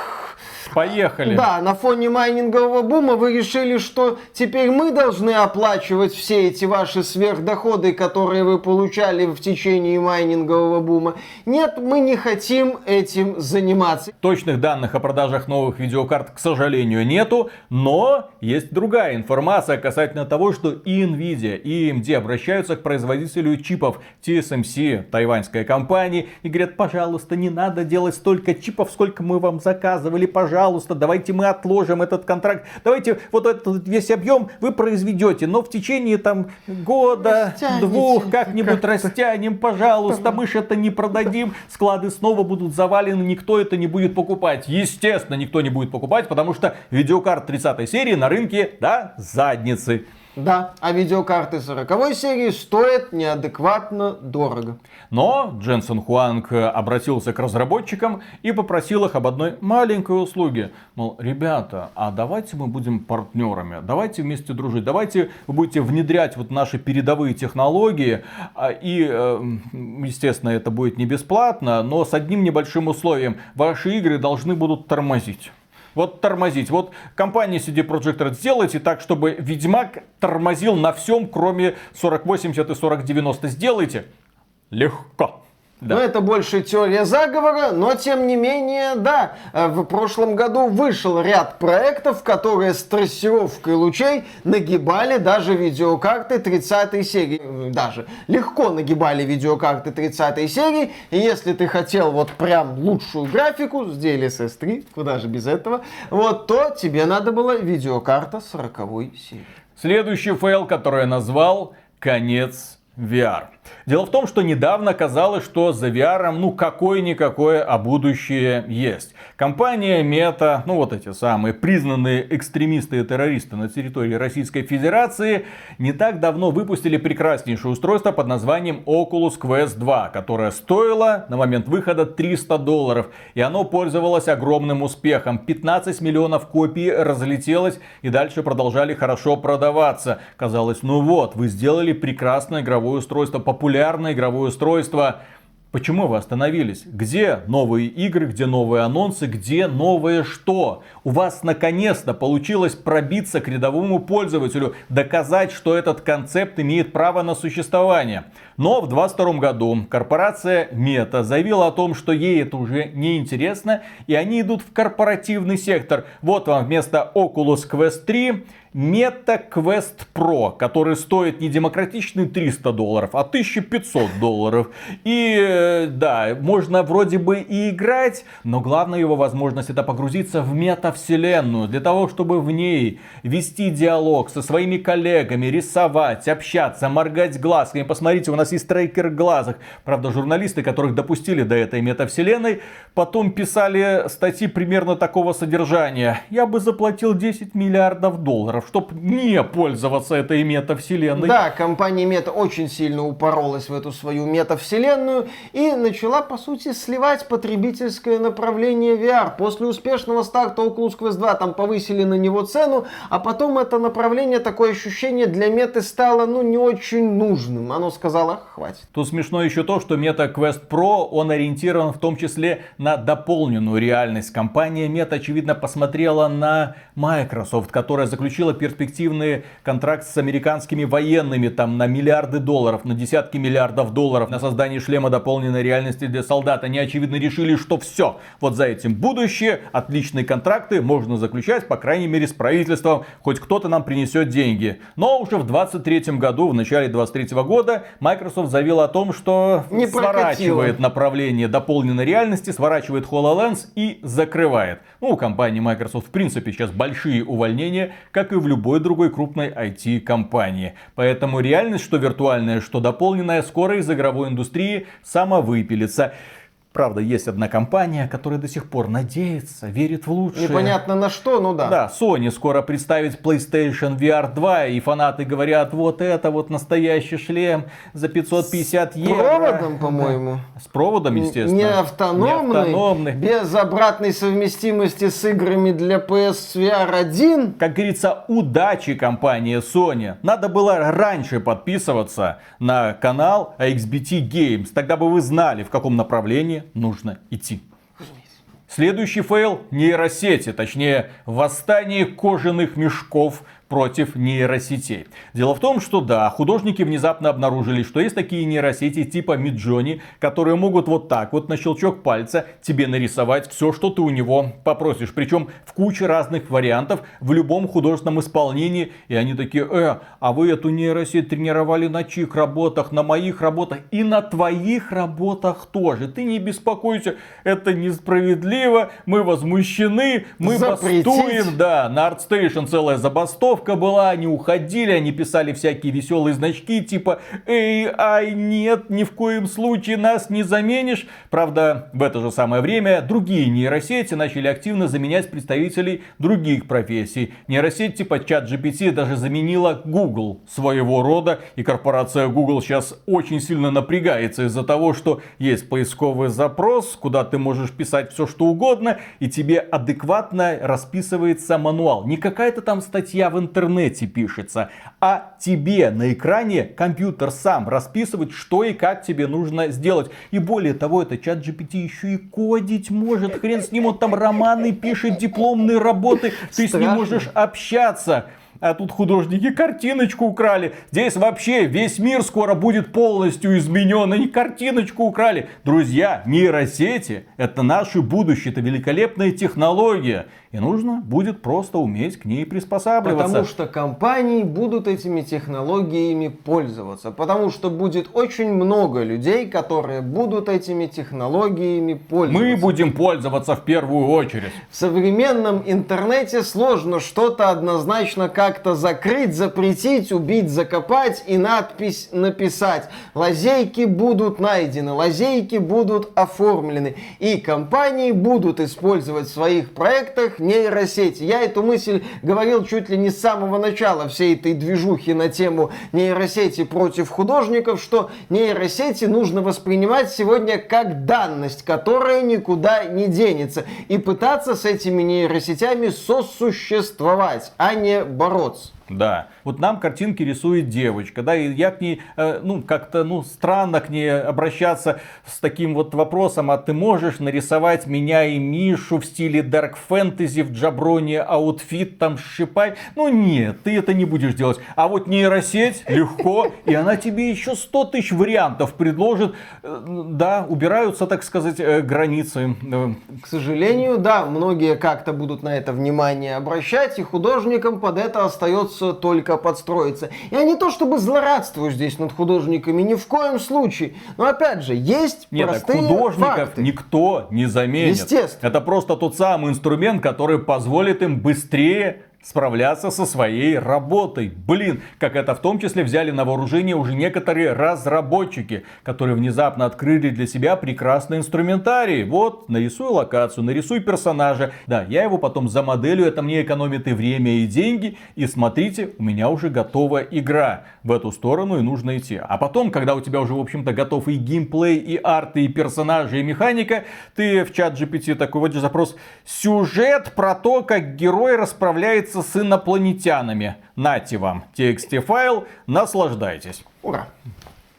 B: Поехали.
A: Да, на фоне майнингового бума вы решили, что теперь мы должны оплачивать все эти ваши сверхдоходы, которые вы получали в течение майнингового бума. Нет, мы не хотим этим заниматься.
B: Точных данных о продажах новых видеокарт, к сожалению, нету, но есть другая информация касательно того, что и Nvidia, и AMD обращаются к производителю чипов TSMC, тайваньская компания, и говорят, пожалуйста, не надо делать столько чипов, сколько мы вам заказывали, пожалуйста пожалуйста, давайте мы отложим этот контракт, давайте вот этот весь объем вы произведете, но в течение там года, Растянете. двух как-нибудь как растянем, пожалуйста, мы же это не продадим, склады снова будут завалены, никто это не будет покупать. Естественно, никто не будет покупать, потому что видеокарт 30 серии на рынке, да, задницы.
A: Да, а видеокарты 40 серии стоят неадекватно дорого.
B: Но Дженсен Хуанг обратился к разработчикам и попросил их об одной маленькой услуге. Мол, ребята, а давайте мы будем партнерами, давайте вместе дружить, давайте вы будете внедрять вот наши передовые технологии. А, и, э, естественно, это будет не бесплатно, но с одним небольшим условием. Ваши игры должны будут тормозить вот тормозить. Вот компания CD Projekt Red сделайте так, чтобы Ведьмак тормозил на всем, кроме 4080 и 4090. Сделайте. Легко.
A: Да. Ну, это больше теория заговора, но тем не менее, да, э, в прошлом году вышел ряд проектов, которые с трассировкой лучей нагибали даже видеокарты 30 серии. Даже легко нагибали видеокарты 30 серии. И если ты хотел вот прям лучшую графику с DLSS 3, куда же без этого, вот, то тебе надо было видеокарта 40 серии.
B: Следующий файл, который я назвал, конец VR. Дело в том, что недавно казалось, что за VR ну какое-никакое, а будущее есть. Компания Meta, ну вот эти самые признанные экстремисты и террористы на территории Российской Федерации, не так давно выпустили прекраснейшее устройство под названием Oculus Quest 2, которое стоило на момент выхода 300 долларов. И оно пользовалось огромным успехом. 15 миллионов копий разлетелось и дальше продолжали хорошо продаваться. Казалось, ну вот, вы сделали прекрасное игровое устройство, популярное игровое устройство. Почему вы остановились? Где новые игры, где новые анонсы, где новое что? У вас наконец-то получилось пробиться к рядовому пользователю, доказать, что этот концепт имеет право на существование. Но в 2022 году корпорация Meta заявила о том, что ей это уже не интересно, и они идут в корпоративный сектор. Вот вам вместо Oculus Quest 3 Meta Quest Pro, который стоит не демократичные 300 долларов, а 1500 долларов. И э, да, можно вроде бы и играть, но главная его возможность это погрузиться в метавселенную, для того, чтобы в ней вести диалог со своими коллегами, рисовать, общаться, моргать глазками. Посмотрите, у нас есть трекер в глазах. Правда, журналисты, которых допустили до этой метавселенной, потом писали статьи примерно такого содержания. Я бы заплатил 10 миллиардов долларов, чтобы не пользоваться этой метавселенной.
A: Да, компания Мета очень сильно упоролась в эту свою метавселенную и начала, по сути, сливать потребительское направление VR. После успешного старта Oculus Quest 2 там повысили на него цену, а потом это направление, такое ощущение для меты стало, ну, не очень нужным. Оно сказало, хватит.
B: Тут смешно еще то, что Meta Quest Pro, он ориентирован в том числе на дополненную реальность. Компания Meta, очевидно, посмотрела на Microsoft, которая заключила заключила перспективный контракт с американскими военными там на миллиарды долларов, на десятки миллиардов долларов на создание шлема дополненной реальности для солдат. Они очевидно решили, что все, вот за этим будущее, отличные контракты можно заключать, по крайней мере с правительством, хоть кто-то нам принесет деньги. Но уже в 23 году, в начале 23 года, Microsoft заявил о том, что
A: Не
B: сворачивает
A: прокатило.
B: направление дополненной реальности, сворачивает HoloLens и закрывает. Ну, у компании Microsoft в принципе сейчас большие увольнения, как и в любой другой крупной IT-компании. Поэтому реальность, что виртуальная, что дополненная, скоро из игровой индустрии самовыпилится. Правда, есть одна компания, которая до сих пор надеется, верит в лучшее.
A: Непонятно на что, ну да.
B: Да, Sony скоро представит PlayStation VR 2, и фанаты говорят, вот это вот настоящий шлем за 550
A: С
B: евро.
A: проводом, по-моему.
B: С проводом, естественно.
A: Не автономный,
B: Не автономный.
A: без обратной совместимости с играми для PSVR 1.
B: Как говорится, удачи компании Sony. Надо было раньше подписываться на канал XBT Games. Тогда бы вы знали, в каком направлении нужно идти. Следующий фейл – нейросети, точнее, восстание кожаных мешков против нейросетей. Дело в том, что да, художники внезапно обнаружили, что есть такие нейросети типа Midjourney, которые могут вот так вот на щелчок пальца тебе нарисовать все, что ты у него попросишь. Причем в куче разных вариантов, в любом художественном исполнении. И они такие, э, а вы эту нейросеть тренировали на чьих работах, на моих работах и на твоих работах тоже. Ты не беспокойся, это несправедливо, мы возмущены, мы
A: Запретить.
B: бастуем. Да, на ArtStation целая забастовка была, они уходили, они писали всякие веселые значки, типа «Эй, ай, нет, ни в коем случае нас не заменишь». Правда, в это же самое время другие нейросети начали активно заменять представителей других профессий. Нейросеть типа чат GPT даже заменила Google своего рода, и корпорация Google сейчас очень сильно напрягается из-за того, что есть поисковый запрос, куда ты можешь писать все что угодно, и тебе адекватно расписывается мануал. Не какая-то там статья в интернете пишется, а тебе на экране компьютер сам расписывает, что и как тебе нужно сделать. И более того, это чат GPT еще и кодить может. Хрен с ним, он там романы пишет, дипломные работы, ты с ним можешь общаться. А тут художники картиночку украли. Здесь вообще весь мир скоро будет полностью изменен. Они картиночку украли. Друзья, нейросети это наше будущее. Это великолепная технология. И нужно будет просто уметь к ней приспосабливаться.
A: Потому что компании будут этими технологиями пользоваться. Потому что будет очень много людей, которые будут этими технологиями пользоваться.
B: Мы будем пользоваться в первую очередь.
A: В современном интернете сложно что-то однозначно как-то закрыть, запретить, убить, закопать и надпись написать. Лазейки будут найдены, лазейки будут оформлены. И компании будут использовать в своих проектах нейросети. Я эту мысль говорил чуть ли не с самого начала всей этой движухи на тему нейросети против художников, что нейросети нужно воспринимать сегодня как данность, которая никуда не денется, и пытаться с этими нейросетями сосуществовать, а не бороться.
B: Да. Вот нам картинки рисует девочка, да, и я к ней, э, ну, как-то, ну, странно к ней обращаться с таким вот вопросом, а ты можешь нарисовать меня и Мишу в стиле Dark Fantasy в jabroni outfit там шипай? Ну, нет, ты это не будешь делать. А вот нейросеть легко, и она тебе еще 100 тысяч вариантов предложит. Э, да, убираются, так сказать, э, границы.
A: К сожалению, да, многие как-то будут на это внимание обращать, и художникам под это остается только подстроиться. Я не то чтобы злорадствую здесь над художниками, ни в коем случае. Но опять же, есть
B: Нет, так
A: простые
B: художников
A: факты.
B: никто не заменит.
A: Естественно.
B: Это просто тот самый инструмент, который позволит им быстрее справляться со своей работой. Блин, как это в том числе взяли на вооружение уже некоторые разработчики, которые внезапно открыли для себя прекрасный инструментарий. Вот, нарисуй локацию, нарисуй персонажа. Да, я его потом замоделю, это мне экономит и время, и деньги. И смотрите, у меня уже готова игра. В эту сторону и нужно идти. А потом, когда у тебя уже, в общем-то, готов и геймплей, и арты, и персонажи, и механика, ты в чат GPT такой вводишь запрос «Сюжет про то, как герой расправляется с инопланетянами». Нате вам TXT файл, наслаждайтесь.
A: Ура.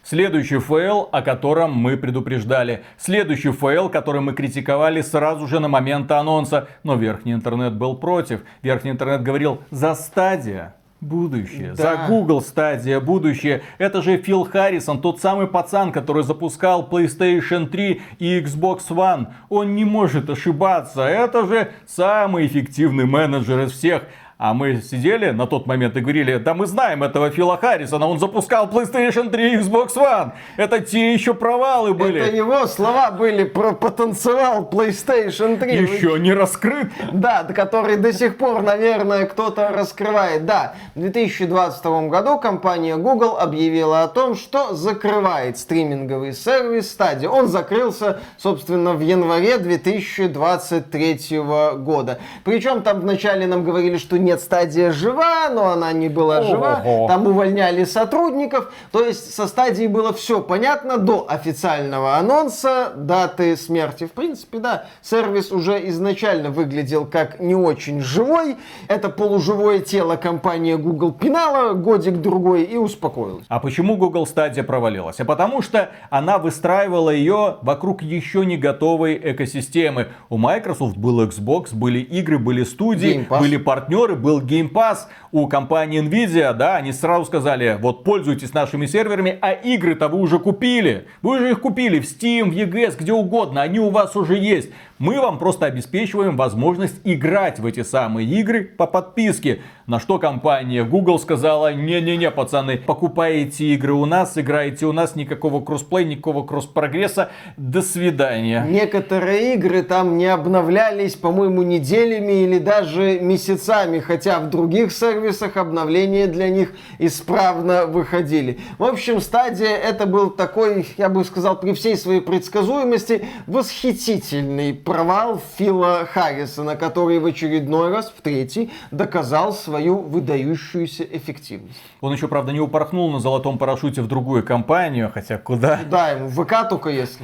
B: Следующий фейл, о котором мы предупреждали. Следующий фейл, который мы критиковали сразу же на момент анонса. Но верхний интернет был против. Верхний интернет говорил за Stadia. Будущее.
A: Да.
B: За Google Stadia будущее. Это же Фил Харрисон, тот самый пацан, который запускал PlayStation 3 и Xbox One. Он не может ошибаться. Это же самый эффективный менеджер из всех. А мы сидели на тот момент и говорили, да мы знаем этого Фила Харрисона, он запускал PlayStation 3 и Xbox One. Это те еще провалы были.
A: Это его слова были про потанцевал PlayStation 3.
B: Еще не раскрыт.
A: Да, который до сих пор, наверное, кто-то раскрывает. Да, в 2022 году компания Google объявила о том, что закрывает стриминговый сервис Stadia. Он закрылся, собственно, в январе 2023 года. Причем там вначале нам говорили, что нет, стадия жива, но она не была жива.
B: Ого.
A: Там увольняли сотрудников. То есть со стадией было все понятно до официального анонса даты смерти. В принципе, да, сервис уже изначально выглядел как не очень живой. Это полуживое тело компания Google пинала годик-другой и успокоилась.
B: А почему Google Stadia провалилась? А потому что она выстраивала ее вокруг еще не готовой экосистемы. У Microsoft был Xbox, были игры, были студии,
A: Game Pass.
B: были партнеры, был Game Pass. У компании Nvidia, да, они сразу сказали, вот пользуйтесь нашими серверами, а игры-то вы уже купили. Вы уже их купили в Steam, в EGS, где угодно, они у вас уже есть. Мы вам просто обеспечиваем возможность играть в эти самые игры по подписке. На что компания Google сказала, не-не-не, пацаны, покупаете игры у нас, играете у нас, никакого кроссплей, никакого кросс-прогресса, до свидания.
A: Некоторые игры там не обновлялись, по-моему, неделями или даже месяцами, хотя в других сервисах обновления для них исправно выходили. В общем, стадия это был такой, я бы сказал, при всей своей предсказуемости, восхитительный провал Фила Харрисона, который в очередной раз, в третий, доказал свою выдающуюся эффективность.
B: Он еще, правда, не упорхнул на золотом парашюте в другую компанию, хотя куда?
A: Да, ему в ВК только если.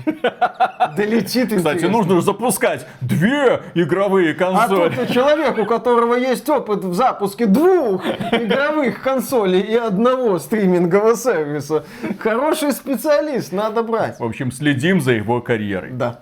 A: Долетит
B: Кстати, нужно же запускать две игровые
A: А
B: консоли.
A: тут человек, у которого есть опыт в запуске двух игровых консолей и одного стримингового сервиса. Хороший специалист, надо брать.
B: В общем, следим за его карьерой.
A: Да.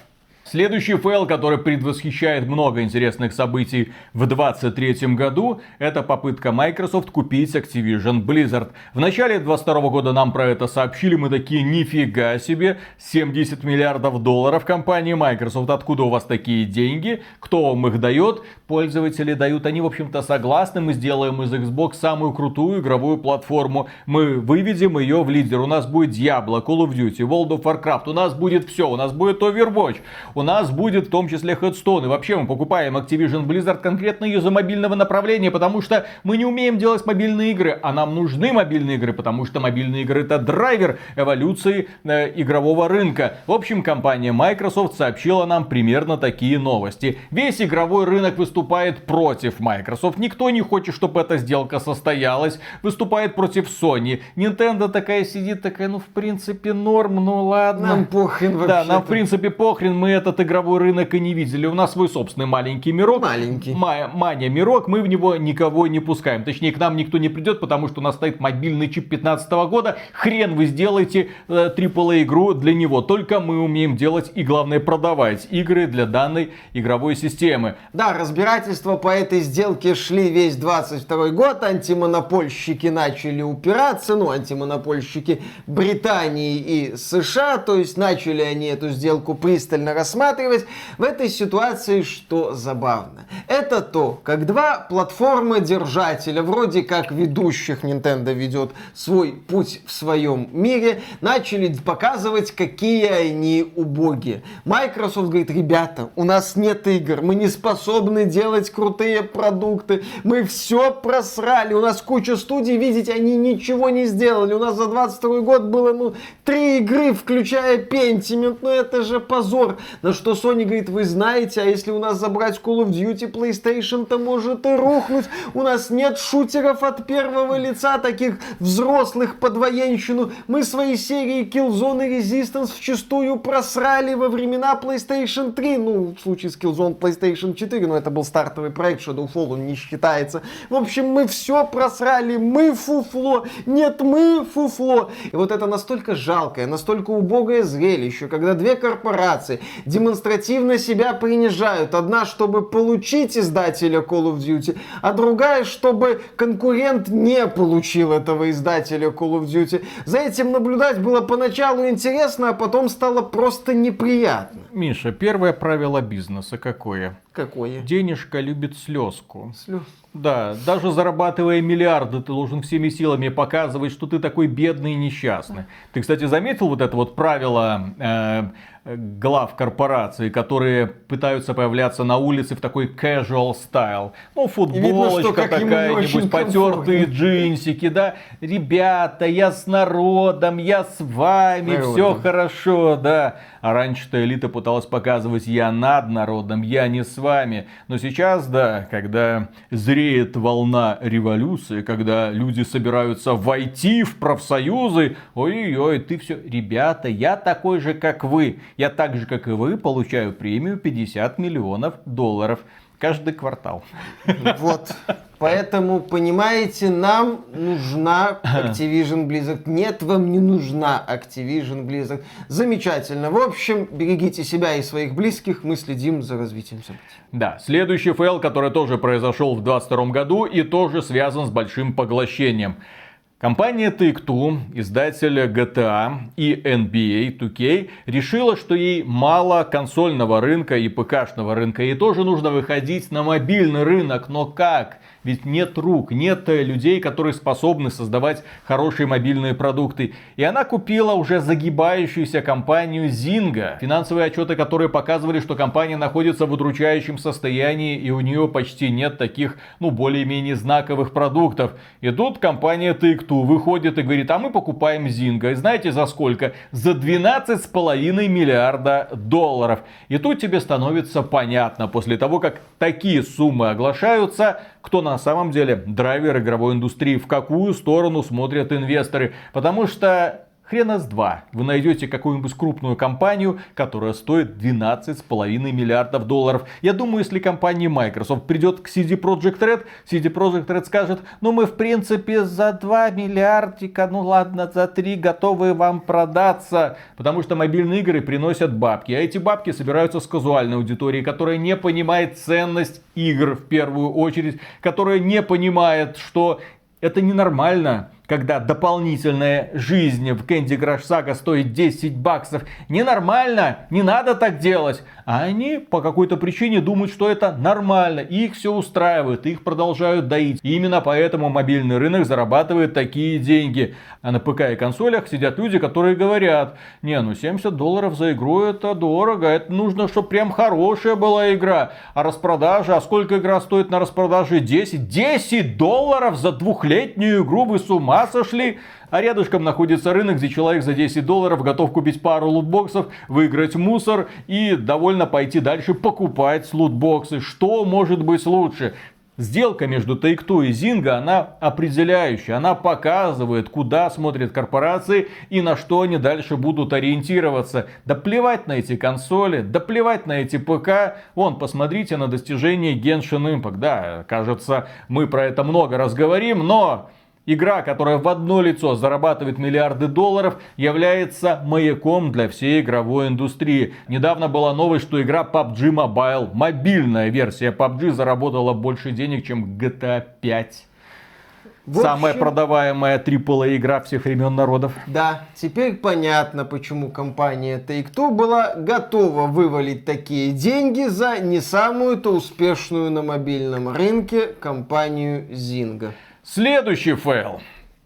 B: Следующий фейл, который предвосхищает много интересных событий в 2023 году, это попытка Microsoft купить Activision Blizzard. В начале 2022 года нам про это сообщили, мы такие, нифига себе, 70 миллиардов долларов компании Microsoft, откуда у вас такие деньги, кто вам их дает, пользователи дают, они, в общем-то, согласны, мы сделаем из Xbox самую крутую игровую платформу, мы выведем ее в лидер, у нас будет Diablo, Call of Duty, World of Warcraft, у нас будет все, у нас будет Overwatch, у нас будет в том числе Headstone, и вообще мы покупаем Activision Blizzard конкретно из-за мобильного направления, потому что мы не умеем делать мобильные игры, а нам нужны мобильные игры, потому что мобильные игры это драйвер эволюции э, игрового рынка. В общем, компания Microsoft сообщила нам примерно такие новости. Весь игровой рынок выступает против Microsoft. Никто не хочет, чтобы эта сделка состоялась. Выступает против Sony. Nintendo такая сидит, такая, ну в принципе норм, ну ладно.
A: Нам похрен вообще.
B: Да, нам в принципе похрен, мы этот игровой рынок и не видели. У нас свой собственный маленький мирок.
A: Маленький.
B: Ма- Маня мирок, мы в него никого не пускаем. Точнее, к нам никто не придет, потому что у нас стоит мобильный чип 15 года. Хрен вы сделаете э, AAA игру для него. Только мы умеем делать и главное продавать игры для данной игровой системы.
A: Да, разбирательства по этой сделке шли весь 22 год. Антимонопольщики начали упираться. Ну, антимонопольщики Британии и США. То есть начали они эту сделку пристально рассматривать. В этой ситуации что забавно? Это то, как два платформы-держателя, вроде как ведущих Nintendo ведет свой путь в своем мире, начали показывать, какие они убогие. Microsoft говорит, ребята, у нас нет игр, мы не способны делать крутые продукты, мы все просрали, у нас куча студий, видите, они ничего не сделали, у нас за 22 год было, ну, три игры, включая Pentiment, ну это же позор. На что Sony говорит, вы знаете, а если у нас забрать Call of Duty, PlayStation, то может и рухнуть, у нас нет шутеров от первого лица, таких взрослых под военщину, мы свои серии Killzone и Resistance вчастую просрали во времена PlayStation 3, ну, в случае с Killzone PlayStation 4, но это был стартовый проект, Shadowfall, он не считается. В общем, мы все просрали, мы фуфло, нет, мы фуфло. И вот это настолько жалкое, настолько убогое зрелище, когда две корпорации демонстративно себя принижают. Одна, чтобы получить издателя Call of Duty, а другая, чтобы конкурент не получил этого издателя Call of Duty. За этим наблюдать было поначалу интересно, а потом стало просто неприятно.
B: Миша, первое правило бизнеса какое?
A: Какое?
B: Денежка любит слезку.
A: Слез.
B: Да, даже зарабатывая миллиарды, ты должен всеми силами показывать, что ты такой бедный и несчастный. Ты, кстати, заметил вот это вот правило э, глав корпораций, которые пытаются появляться на улице в такой casual style. Ну, футболочка такая-нибудь, потертые джинсики, да. Ребята, я с народом, я с вами,
A: Народом.
B: все хорошо, да. А раньше-то элита пыталась показывать, я над народом, я не с вами. Но сейчас, да, когда зреет волна революции, когда люди собираются войти в профсоюзы, ой-ой-ой, ты все, ребята, я такой же, как вы. Я так же, как и вы, получаю премию 50 миллионов долларов каждый квартал.
A: Вот. Поэтому, понимаете, нам нужна Activision Blizzard. Нет, вам не нужна Activision Blizzard. Замечательно. В общем, берегите себя и своих близких. Мы следим за развитием событий.
B: Да, следующий фейл, который тоже произошел в 2022 году и тоже связан с большим поглощением. Компания Take-Two, издатель GTA и NBA 2K, решила, что ей мало консольного рынка и ПКшного рынка. Ей тоже нужно выходить на мобильный рынок. Но как? Ведь нет рук, нет э, людей, которые способны создавать хорошие мобильные продукты. И она купила уже загибающуюся компанию Zynga. Финансовые отчеты, которые показывали, что компания находится в удручающем состоянии и у нее почти нет таких, ну, более-менее знаковых продуктов. И тут компания Take-Two выходит и говорит, а мы покупаем Zynga. И знаете за сколько? За 12,5 миллиарда долларов. И тут тебе становится понятно, после того, как такие суммы оглашаются, кто на самом деле драйвер игровой индустрии, в какую сторону смотрят инвесторы. Потому что хрена с два. Вы найдете какую-нибудь крупную компанию, которая стоит 12,5 миллиардов долларов. Я думаю, если компания Microsoft придет к CD Projekt Red, CD Projekt Red скажет, ну мы в принципе за 2 миллиардика, ну ладно, за 3 готовы вам продаться. Потому что мобильные игры приносят бабки. А эти бабки собираются с казуальной аудиторией, которая не понимает ценность игр в первую очередь, которая не понимает, что это ненормально когда дополнительная жизнь в Candy Crush Saga стоит 10 баксов. Ненормально, не надо так делать. А они по какой-то причине думают, что это нормально. Их все устраивает, их продолжают доить. И именно поэтому мобильный рынок зарабатывает такие деньги. А на ПК и консолях сидят люди, которые говорят, не, ну 70 долларов за игру это дорого, это нужно, чтобы прям хорошая была игра. А распродажа, а сколько игра стоит на распродаже? 10? 10 долларов за двухлетнюю игру вы с ума сошли? А рядышком находится рынок, где человек за 10 долларов готов купить пару лутбоксов, выиграть мусор и довольно пойти дальше покупать лутбоксы. Что может быть лучше? Сделка между Take-Two и Zynga, она определяющая, она показывает, куда смотрят корпорации и на что они дальше будут ориентироваться. Да плевать на эти консоли, да плевать на эти ПК. Вон, посмотрите на достижения Genshin Impact. Да, кажется, мы про это много раз говорим, но Игра, которая в одно лицо зарабатывает миллиарды долларов, является маяком для всей игровой индустрии. Недавно была новость, что игра PUBG Mobile, мобильная версия PUBG, заработала больше денег, чем GTA 5. В Самая общем, продаваемая AAA игра всех времен народов.
A: Да, теперь понятно, почему компания Take-Two была готова вывалить такие деньги за не самую-то успешную на мобильном рынке компанию Zynga.
B: Следующий фейл.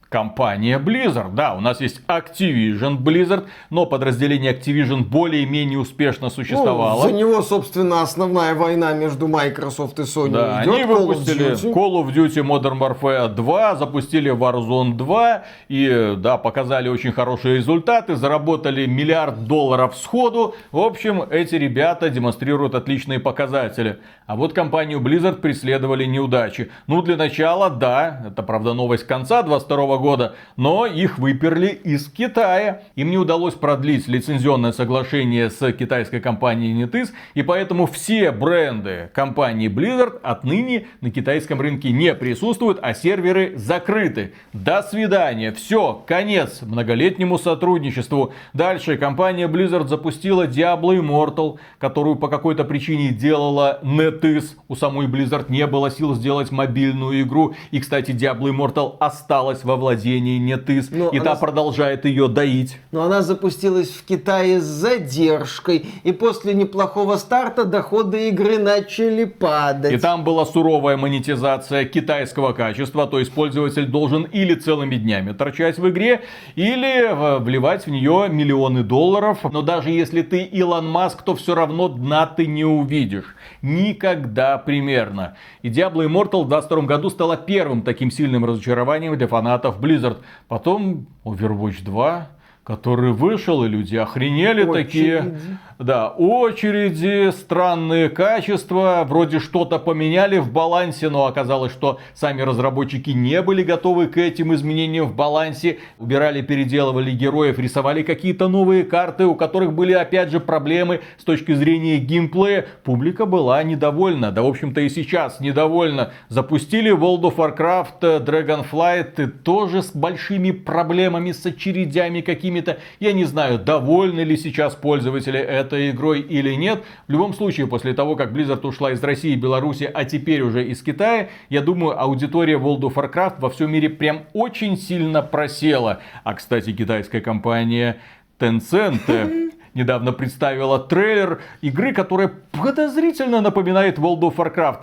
B: Компания Blizzard. Да, у нас есть Activision Blizzard, но подразделение Activision более-менее успешно существовало.
A: Ну, за него, собственно, основная война между Microsoft и Sony
B: да,
A: идет.
B: Они выпустили Call of Duty Modern Warfare 2, запустили Warzone 2 и, да, показали очень хорошие результаты, заработали миллиард долларов сходу. В общем, эти ребята демонстрируют отличные показатели. А вот компанию Blizzard преследовали неудачи. Ну, для начала, да, это, правда, новость конца 22 года, но их выперли из Китая. Им не удалось продлить лицензионное соглашение с китайской компанией NetEase, и поэтому все бренды компании Blizzard отныне на китайском рынке не присутствуют, а серверы закрыты. До свидания. Все, конец многолетнему сотрудничеству. Дальше компания Blizzard запустила Diablo Immortal, которую по какой-то причине делала NetEase. У самой Blizzard не было сил сделать мобильную игру. И, кстати, Diablo Immortal осталась во владении NetEase. Но и она... та продолжает ее доить.
A: Но она запустилась в Китае с задержкой. И после неплохого старта доходы игры начали падать.
B: И там была суровая монетизация китайского качества. То есть пользователь должен или целыми днями торчать в игре, или э, вливать в нее миллионы долларов. Но даже если ты Илон Маск, то все равно дна ты не увидишь. Никогда примерно. И Diablo Immortal в 22 году стала первым таким сильным разочарованием для фанатов Blizzard. Потом Overwatch 2, который вышел, и люди охренели Очереди. такие. Да, очереди, странные качества, вроде что-то поменяли в балансе, но оказалось, что сами разработчики не были готовы к этим изменениям в балансе. Убирали, переделывали героев, рисовали какие-то новые карты, у которых были опять же проблемы с точки зрения геймплея. Публика была недовольна, да в общем-то и сейчас недовольна. Запустили World of Warcraft, Dragonflight, и тоже с большими проблемами, с очередями какими-то. Я не знаю, довольны ли сейчас пользователи этой игрой или нет. В любом случае, после того, как Blizzard ушла из России, Беларуси, а теперь уже из Китая, я думаю, аудитория World of Warcraft во всем мире прям очень сильно просела. А, кстати, китайская компания Tencent недавно представила трейлер игры, которая подозрительно напоминает World of Warcraft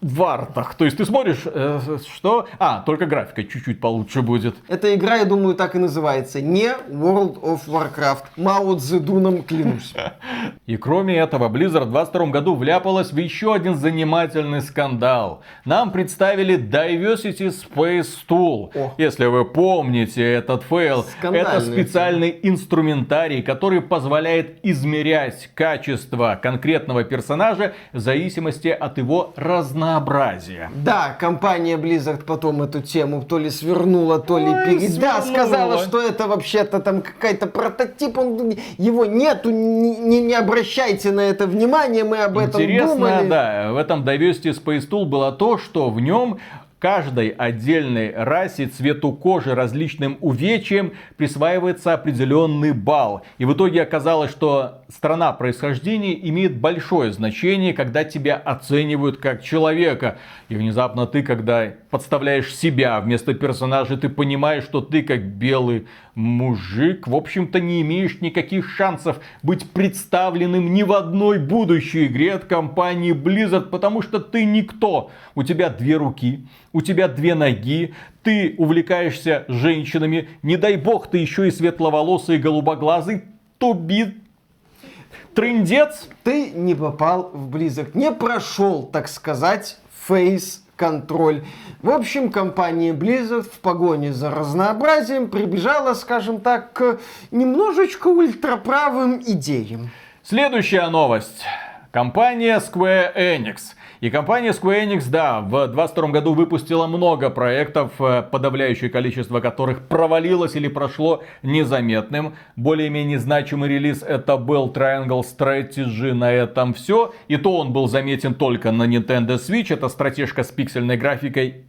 B: в артах. То есть ты смотришь, э, что? А, только графика чуть-чуть получше будет.
A: Эта игра, я думаю, так и называется. Не World of Warcraft. Мао Цзэдуном клянусь.
B: И кроме этого, Blizzard в 22 году вляпалась в еще один занимательный скандал. Нам представили Diversity Space Tool. О. Если вы помните этот фейл, это специальный инструментарий, который позволяет позволяет измерять качество конкретного персонажа в зависимости от его разнообразия.
A: Да, компания Blizzard потом эту тему то ли свернула, то ли перед... Да, сказала, что это вообще-то там какая-то прототип, он, его нету, не, не, обращайте на это внимание, мы об этом
B: Интересно,
A: думали.
B: да, в этом Diversity Space Tool было то, что в нем каждой отдельной расе, цвету кожи, различным увечьям присваивается определенный балл. И в итоге оказалось, что страна происхождения имеет большое значение, когда тебя оценивают как человека. И внезапно ты, когда подставляешь себя вместо персонажа, ты понимаешь, что ты как белый мужик, в общем-то, не имеешь никаких шансов быть представленным ни в одной будущей игре от компании Blizzard, потому что ты никто. У тебя две руки, у тебя две ноги, ты увлекаешься женщинами, не дай бог ты еще и светловолосый и голубоглазый, туби, трындец.
A: Ты не попал в Blizzard, не прошел, так сказать, фейс контроль. В общем, компания Blizzard в погоне за разнообразием прибежала, скажем так, к немножечко ультраправым идеям.
B: Следующая новость. Компания Square Enix. И компания Square Enix, да, в 2022 году выпустила много проектов, э, подавляющее количество которых провалилось или прошло незаметным. Более-менее значимый релиз это был Triangle Strategy, на этом все. И то он был заметен только на Nintendo Switch, это стратежка с пиксельной графикой.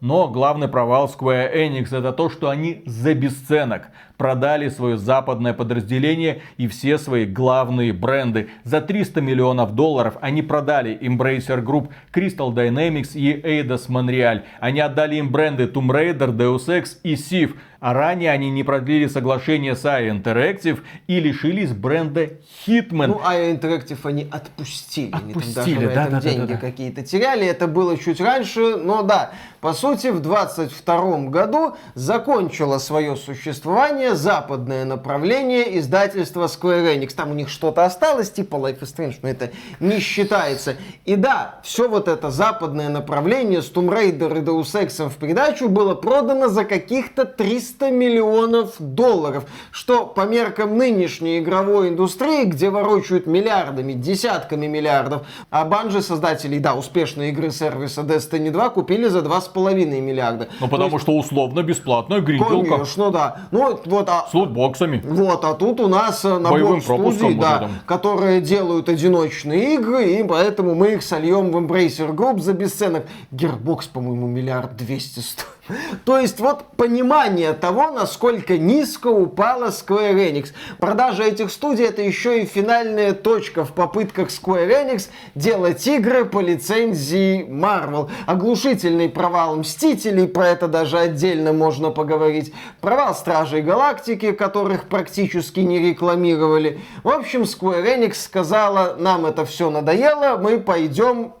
B: Но главный провал Square Enix это то, что они за бесценок продали свое западное подразделение и все свои главные бренды. За 300 миллионов долларов они продали Embracer Group, Crystal Dynamics и Eidos Montreal. Они отдали им бренды Tomb Raider, Deus Ex и Civ. А ранее они не продлили соглашение с IO Interactive и лишились бренда Hitman.
A: Ну, а Interactive они отпустили. Они там
B: Отпустили,
A: даже на
B: да,
A: этом
B: да, да,
A: деньги
B: да, да.
A: какие-то теряли. Это было чуть раньше, но да. По сути, в 22 году закончило свое существование западное направление издательства Square Enix. Там у них что-то осталось, типа Life is Strange, но это не считается. И да, все вот это западное направление с Tomb Raider и Deus Ex в придачу было продано за каких-то 300 миллионов долларов, что по меркам нынешней игровой индустрии, где ворочают миллиардами, десятками миллиардов, а Банжи, создателей, да, успешной игры сервиса Destiny 2, купили за 2,5 миллиарда.
B: Ну потому что условно бесплатная гринделка
A: Конечно, да. Ну, вот, а,
B: с лутбоксами.
A: вот, а тут у нас э, набор студий, да,
B: там.
A: которые делают одиночные игры, и поэтому мы их сольем в Embracer Group за бесценок. Gearbox, по-моему, миллиард двести стоит. То есть вот понимание того, насколько низко упала Square Enix. Продажа этих студий это еще и финальная точка в попытках Square Enix делать игры по лицензии Marvel. Оглушительный провал Мстителей, про это даже отдельно можно поговорить. Провал Стражей Галактики, которых практически не рекламировали. В общем, Square Enix сказала, нам это все надоело, мы пойдем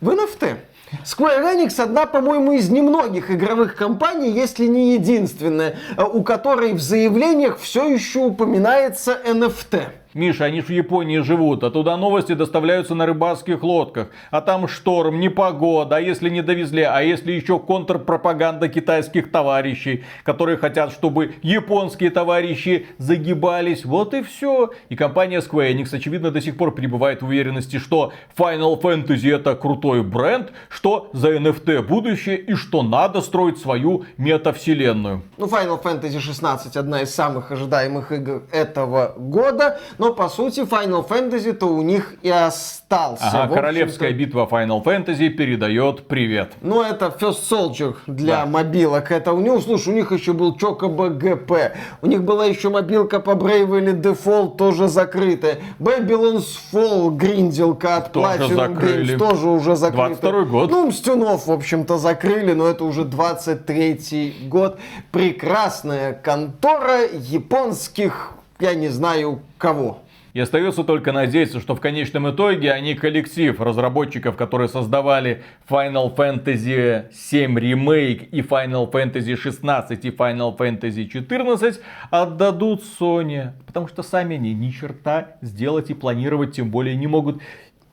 A: в NFT. Square Enix одна, по-моему, из немногих игровых компаний, если не единственная, э, у которой в заявлениях все еще упоминается NFT.
B: Миша, они ж в Японии живут, а туда новости доставляются на рыбацких лодках. А там шторм, непогода, а если не довезли, а если еще контрпропаганда китайских товарищей, которые хотят, чтобы японские товарищи загибались. Вот и все. И компания Square Enix, очевидно, до сих пор пребывает в уверенности, что Final Fantasy это крутой бренд, что за NFT будущее и что надо строить свою метавселенную.
A: Ну, Final Fantasy 16 одна из самых ожидаемых игр этого года, но по сути Final Fantasy-то у них и остался.
B: Ага, королевская битва Final Fantasy передает привет.
A: Ну, это First Soldier для
B: Да.
A: мобилок. Это у него, слушай, у них еще был Chocobo GP. У них была еще мобилка по Bravely Default, тоже закрытая. Babylon's Fall, гринделка от
B: Тоже
A: Platinum
B: закрыли.
A: Games, тоже уже закрыта.
B: 22 год.
A: Ну, Мстюнов, в общем-то, закрыли, но это уже 23 год. Прекрасная контора японских, я не знаю кого.
B: И остается только надеяться, что в конечном итоге они коллектив разработчиков, которые создавали Final Fantasy 7 Remake и Final Fantasy 16 и Final Fantasy 14 отдадут Sony. Потому что сами они ни черта сделать и планировать тем более не могут.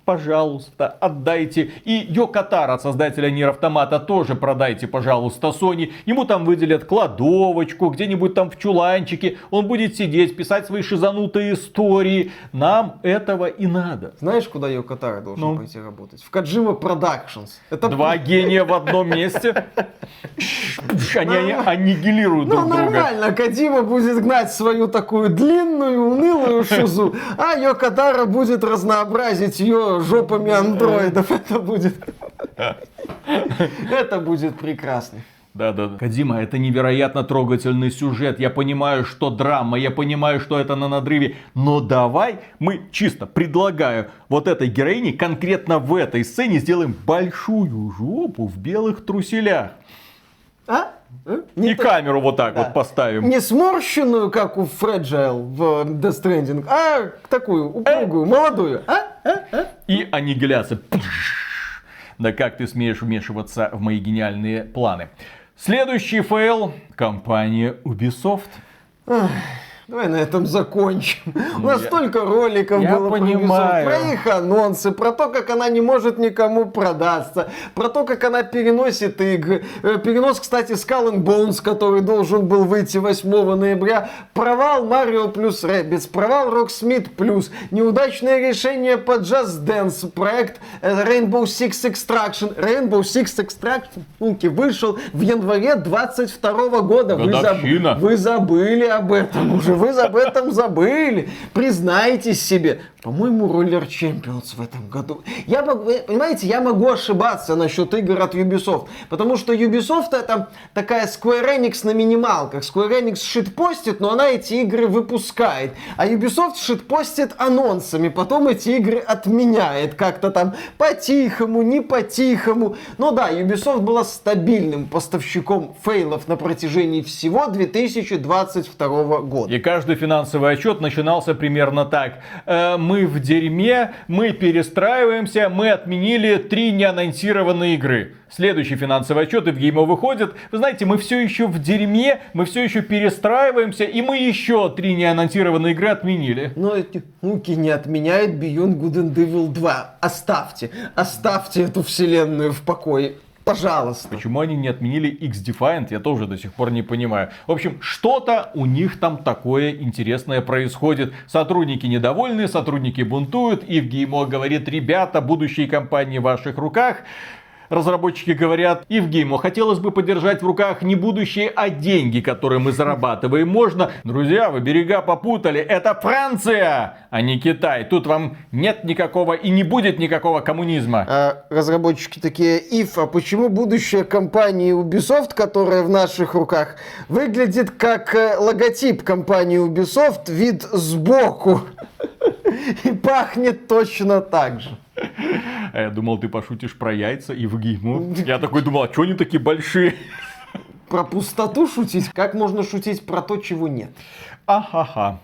B: Пожалуйста, отдайте. И Йокатар от создателя Нир Автомата тоже продайте, пожалуйста, Sony. Ему там выделят кладовочку, где-нибудь там в чуланчике. Он будет сидеть, писать свои шизанутые истории. Нам этого и надо.
A: Знаешь, куда Йокатара должен
B: Ну?
A: пойти работать? В Каджима Productions. Это
B: Два гения в одном месте. Они они аннигилируют
A: Ну,
B: друг друга.
A: нормально, Кадима будет гнать свою такую длинную, унылую шизу, а Йокатара будет разнообразить ее жопами андроидов. Это будет... Это будет прекрасно.
B: Да, да, да. Кадима, это невероятно трогательный сюжет. Я понимаю, что драма, я понимаю, что это на надрыве. Но давай мы чисто предлагаю вот этой героине конкретно в этой сцене сделаем большую жопу в белых труселях.
A: А?
B: И
A: Не, та-
B: камеру вот так
A: Да.
B: вот поставим.
A: не сморщенную, как у Fragile в Death Stranding, а такую упругую, молодую. А?
B: И аннигиляция. Да как ты смеешь вмешиваться в мои гениальные планы? Следующий фейл. Компания Ubisoft.
A: Давай на этом закончим. У нас
B: я-
A: столько роликов
B: я
A: было
B: понимаю.
A: Про их анонсы, про то, как она не может никому продаться, про то, как она переносит игры. Э, Перенос, кстати, Skull and Bones, который должен был выйти 8 ноября. Провал Mario плюс Rabbids, провал Rocksmith плюс, неудачное решение по Just Dance, проект э, Rainbow Six Extraction. Rainbow Six Extraction ну-ки, вышел в январе 22 года. Вы, заб- вы забыли об этом уже, вы об этом забыли. Признайтесь себе. По-моему, Roller Champions в этом году. Я могу, понимаете, я могу ошибаться насчет игр от Ubisoft. Потому что Ubisoft это такая Square Enix на минималках. Square Enix шитпостит, но она эти игры выпускает. А Ubisoft шитпостит анонсами. Потом эти игры отменяет как-то там по-тихому, не по-тихому. Но да, Ubisoft была стабильным поставщиком фейлов на протяжении всего 2022 года.
B: И каждый финансовый отчет начинался примерно так. Э, мы в дерьме, мы перестраиваемся, мы отменили три неанонсированные игры. Следующий финансовый отчет Евгеймо выходит. Вы знаете, мы все еще в дерьме, мы все еще перестраиваемся, и мы еще три неанонсированные игры отменили.
A: Но эти муки не отменяет Beyond Good and Evil 2. Оставьте, оставьте эту вселенную в покое. Пожалуйста.
B: Почему они не отменили X-Defiant, я тоже до сих пор не понимаю. В общем, что-то у них там такое интересное происходит. Сотрудники недовольны, сотрудники бунтуют. И в Геймо говорит, ребята, будущие компании в ваших руках. Разработчики говорят, Евгеймо, хотелось бы подержать в руках не будущее, а деньги, которые мы зарабатываем. Можно? Друзья, вы берега попутали. Это Франция, а не Китай. Тут вам нет никакого и не будет никакого коммунизма.
A: А разработчики такие, Ив, а почему будущее компании Ubisoft, которая в наших руках, выглядит как э, логотип компании Ubisoft, вид сбоку? И пахнет точно так же.
B: А я думал, ты пошутишь про яйца Ива Гиймо. Я такой думал, а что они такие большие?
A: Про пустоту шутить? Как можно шутить про то, чего нет?
B: Ахаха.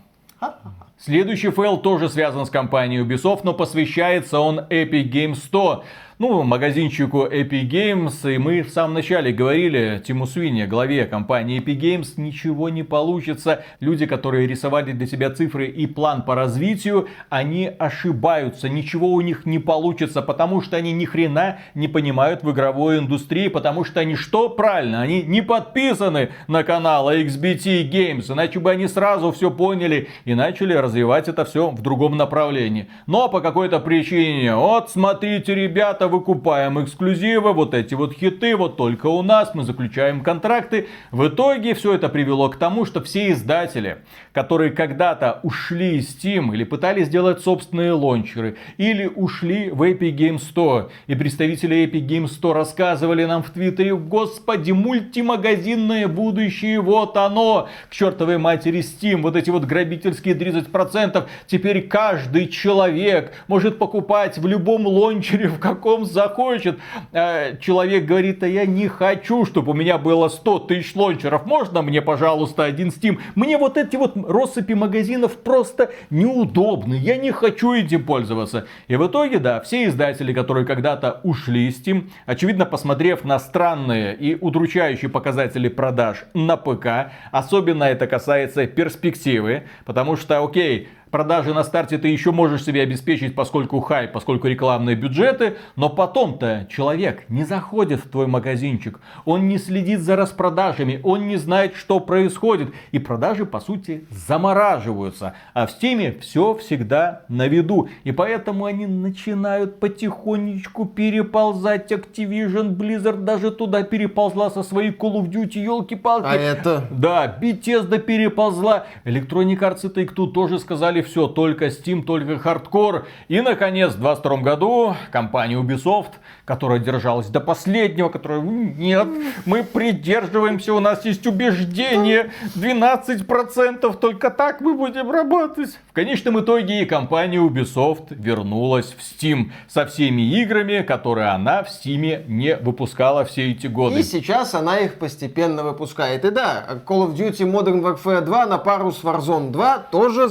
B: Следующий фейл тоже связан с компанией Ubisoft, но посвящается он Epic Games 100. Ну, магазинчику Epic Games, и мы в самом начале говорили Тиму Свини, главе компании Epic Games, ничего не получится. Люди, которые рисовали для себя цифры и план по развитию, они ошибаются, ничего у них не получится, потому что они ни хрена не понимают в игровой индустрии, потому что они что? Правильно, они не подписаны на канал XBT Games, иначе бы они сразу все поняли и начали развивать это все в другом направлении. Но по какой-то причине, вот смотрите, ребята, выкупаем эксклюзивы, вот эти вот хиты, вот только у нас, мы заключаем контракты. В итоге все это привело к тому, что все издатели, которые когда-то ушли из Steam или пытались сделать собственные лончеры, или ушли в Epic Games 100, и представители Epic Games 100 рассказывали нам в Твиттере, господи, мультимагазинное будущее, вот оно, к чертовой матери Steam, вот эти вот грабительские 30%, теперь каждый человек может покупать в любом лончере, в каком захочет. Э, Человек говорит, а я не хочу, чтобы у меня было 100 тысяч лончеров, можно мне, пожалуйста, один Steam? Мне вот эти вот россыпи магазинов просто неудобны, я не хочу этим пользоваться. И в итоге, да, все издатели, которые когда-то ушли из Steam, очевидно, посмотрев на странные и удручающие показатели продаж на ПК, особенно это касается перспективы, потому что, окей, продажи на старте ты еще можешь себе обеспечить, поскольку хай, поскольку рекламные бюджеты, но потом-то человек не заходит в твой магазинчик, он не следит за распродажами, он не знает, что происходит, и продажи, по сути, замораживаются. А в Steam все всегда на виду, и поэтому они начинают потихонечку переползать. Activision Blizzard даже туда переползла со своей Call of Duty, елки-палки.
A: А это?
B: Да, Bethesda переползла. Electronic Arts и Take-Two тоже сказали все, только Steam, только хардкор. И, наконец, в 22 году компания Ubisoft, которая держалась до последнего, которая, нет, мы придерживаемся, у нас есть убеждение, 12% только так мы будем работать. В конечном итоге и компания Ubisoft вернулась в Steam со всеми играми, которые она в Steam не выпускала все эти годы.
A: И сейчас она их постепенно выпускает. И да, Call of Duty Modern Warfare 2 на пару с Warzone 2 тоже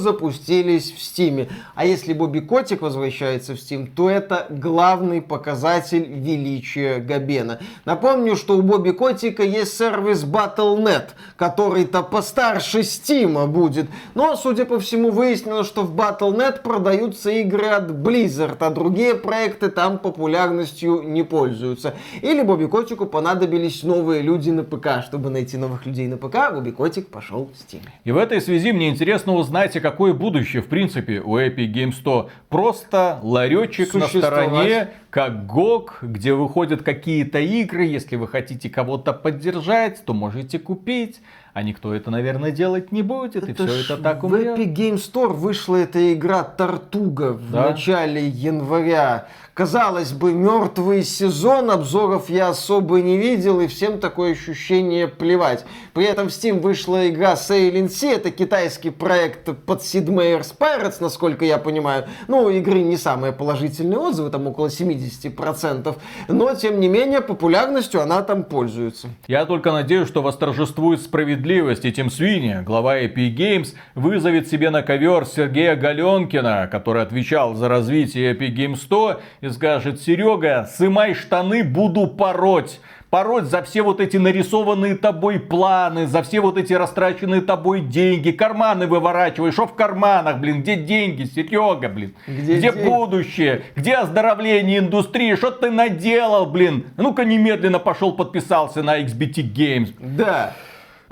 A: запустились в Steam. А если Бобби Котик возвращается в Steam, то это главный показатель величия Габена. Напомню, что у Бобби Котика есть сервис Battle.net, который-то постарше Steam будет. Но, судя по всему, выяснилось, что в Battle.net продаются игры от Blizzard, а другие проекты там популярностью не пользуются. Или Бобби Котику понадобились новые люди на ПК. Чтобы найти новых людей на ПК, Бобби Котик пошел в Steam.
B: И в этой связи мне интересно узнать, а какое будущее, в принципе, у Epic Games 100. Просто ларечек на стороне, как GOG, где выходят какие-то игры. Если вы хотите кого-то поддержать, то можете купить. А никто это, наверное, делать не будет, и все это так
A: В
B: умрет.
A: Epic Game Store вышла эта игра Тартуга в
B: Да.
A: начале января. Казалось бы, мертвый сезон, обзоров я особо не видел, и всем такое ощущение плевать. При этом в Steam вышла игра Sailing Sea, это китайский проект под Sid Meier's Pirates, насколько я понимаю. Ну, игры не самые положительные отзывы, там около 70%, но, тем не менее, популярностью она там пользуется.
B: Я только надеюсь, что восторжествует справедливость, и Тим Свини, глава Epic Games, вызовет себе на ковер Сергея Галенкина, который отвечал за развитие Epic Games 100, и скажет, Серега, сымай штаны, буду пороть. Пороть за все вот эти нарисованные тобой планы, за все вот эти растраченные тобой деньги, карманы выворачивай, что в карманах, блин, где деньги, Серега, блин,
A: Где
B: где, будущее, где оздоровление индустрии, что ты наделал, блин, ну-ка немедленно пошел подписался на XBT Games.
A: Да.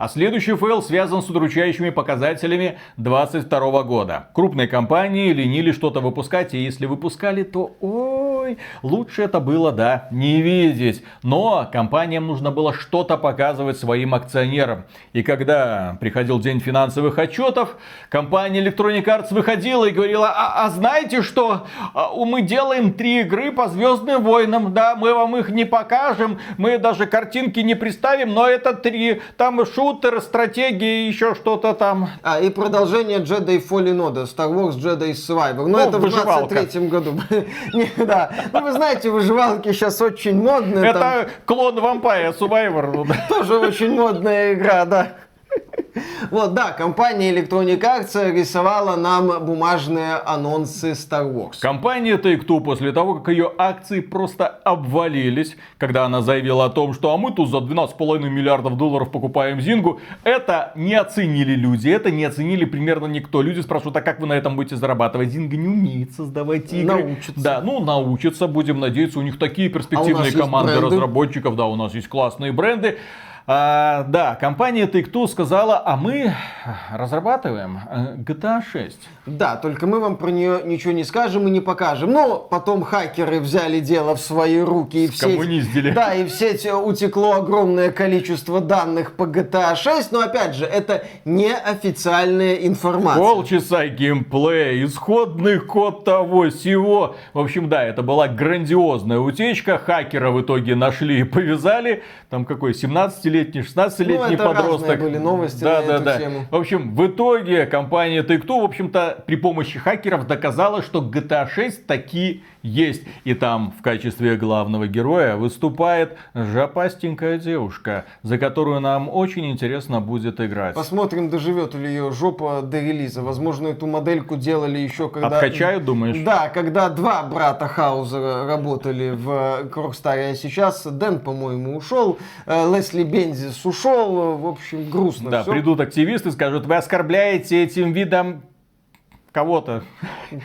B: А следующий фейл связан с удручающими показателями 2022 года. Крупные компании ленили что-то выпускать, и если выпускали, то ой, лучше это было, да, не видеть. Но компаниям нужно было что-то показывать своим акционерам. И когда приходил день финансовых отчетов, компания Electronic Arts выходила и говорила, а, а знаете что, А, мы делаем три игры по Звездным войнам, да, мы вам их не покажем, мы даже картинки не представим, но это три, там шутер, стратегии, еще что-то там.
A: А, и продолжение Jedi Fallen Order, Star Wars Jedi Survivor. Но
B: Ну,
A: это в
B: выживалка.
A: 23 году. Не, Да. Ну, вы знаете, выживалки сейчас очень модные.
B: Это клон Vampire Survivor. ну.
A: Тоже очень модная игра, да. Вот, да, компания Electronic Arts рисовала нам бумажные анонсы Star Wars.
B: Компания Take-Two после того, как ее акции просто обвалились, когда она заявила о том, что а мы тут за 12,5 миллиардов долларов покупаем Зингу, это не оценили люди, это не оценили примерно никто. Люди спрашивают, а как вы на этом будете зарабатывать? Зинга не умеет создавать игры.
A: Научится.
B: Да, ну научатся, будем надеяться, у них такие перспективные
A: есть
B: команды разработчиков, да, у нас есть классные бренды. А, да, компания Take-Two сказала, а мы разрабатываем э, GTA 6.
A: Да, только мы вам про нее ничего не скажем и не покажем. Но потом хакеры взяли дело в свои руки и в сеть-
B: Скоммуниздили.
A: Да, и в сеть утекло огромное количество данных по GTA 6, но опять же, это неофициальная информация.
B: Полчаса геймплея, исходный код того всего. В общем, да, это была грандиозная утечка. Хакера в итоге нашли и повязали. Там какой, 17-летний, 16-летний
A: Ну,
B: подросток.
A: были новости
B: да,
A: на
B: да,
A: эту
B: да.
A: тему.
B: В общем, в итоге компания Take-Two, в общем-то, при помощи хакеров доказала, что GTA 6 таки есть. И там в качестве главного героя выступает жопастенькая девушка, за которую нам очень интересно будет играть.
A: Посмотрим, доживет ли ее жопа до релиза. Возможно, эту модельку делали еще когда...
B: Откачают, думаешь?
A: Да, когда два брата Хаузера работали в Крокстаре, а сейчас Дэн, по-моему, ушел, э, Лесли Бензис ушел, в общем, грустно
B: Да,
A: всё.
B: придут активисты, скажут, вы оскорбляете этим видом кого-то.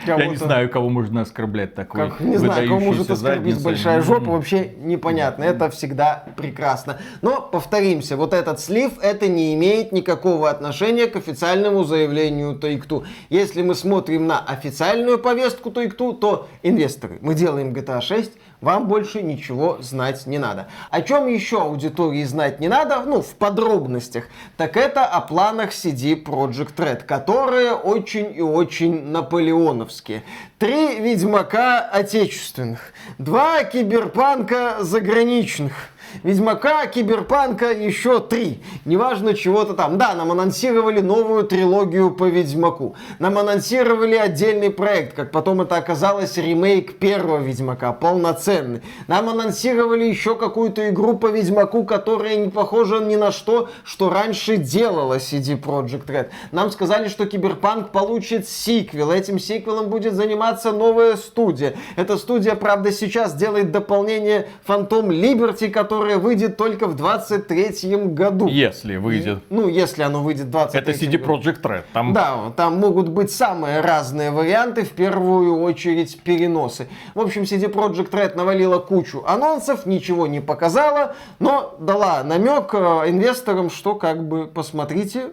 B: Я не знаю, кого можно оскорблять такой.
A: Как, не знаю, кого может оскорбить большая жопа, вообще непонятно. Это всегда прекрасно. Но, повторимся, вот этот слив, это не имеет никакого отношения к официальному заявлению Take-Two. Если мы смотрим на официальную повестку Take-Two, то инвесторы, мы делаем GTA 6, вам больше ничего знать не надо. О чем еще аудитории знать не надо, ну, в подробностях, так это о планах CD Project Red, которые очень и очень наполеоновские. Три Ведьмака отечественных, два Киберпанка заграничных – Ведьмака, Киберпанка, еще три. Неважно чего-то там. Да, нам анонсировали новую трилогию по Ведьмаку. Нам анонсировали отдельный проект, как потом это оказалось, ремейк первого Ведьмака, полноценный. Нам анонсировали еще какую-то игру по Ведьмаку, которая не похожа ни на что, что раньше делала CD Projekt Red. Нам сказали, что Киберпанк получит сиквел. Этим сиквелом будет заниматься новая студия. Эта студия, правда, сейчас делает дополнение Phantom Liberty, который которое выйдет только в 23 году.
B: Если выйдет.
A: Ну, если оно выйдет в 23
B: Это CD Projekt Red.
A: Там... Да, там могут быть самые разные варианты, в первую очередь переносы. В общем, CD Projekt Red навалила кучу анонсов, ничего не показала, но дала намек э, инвесторам, что как бы посмотрите,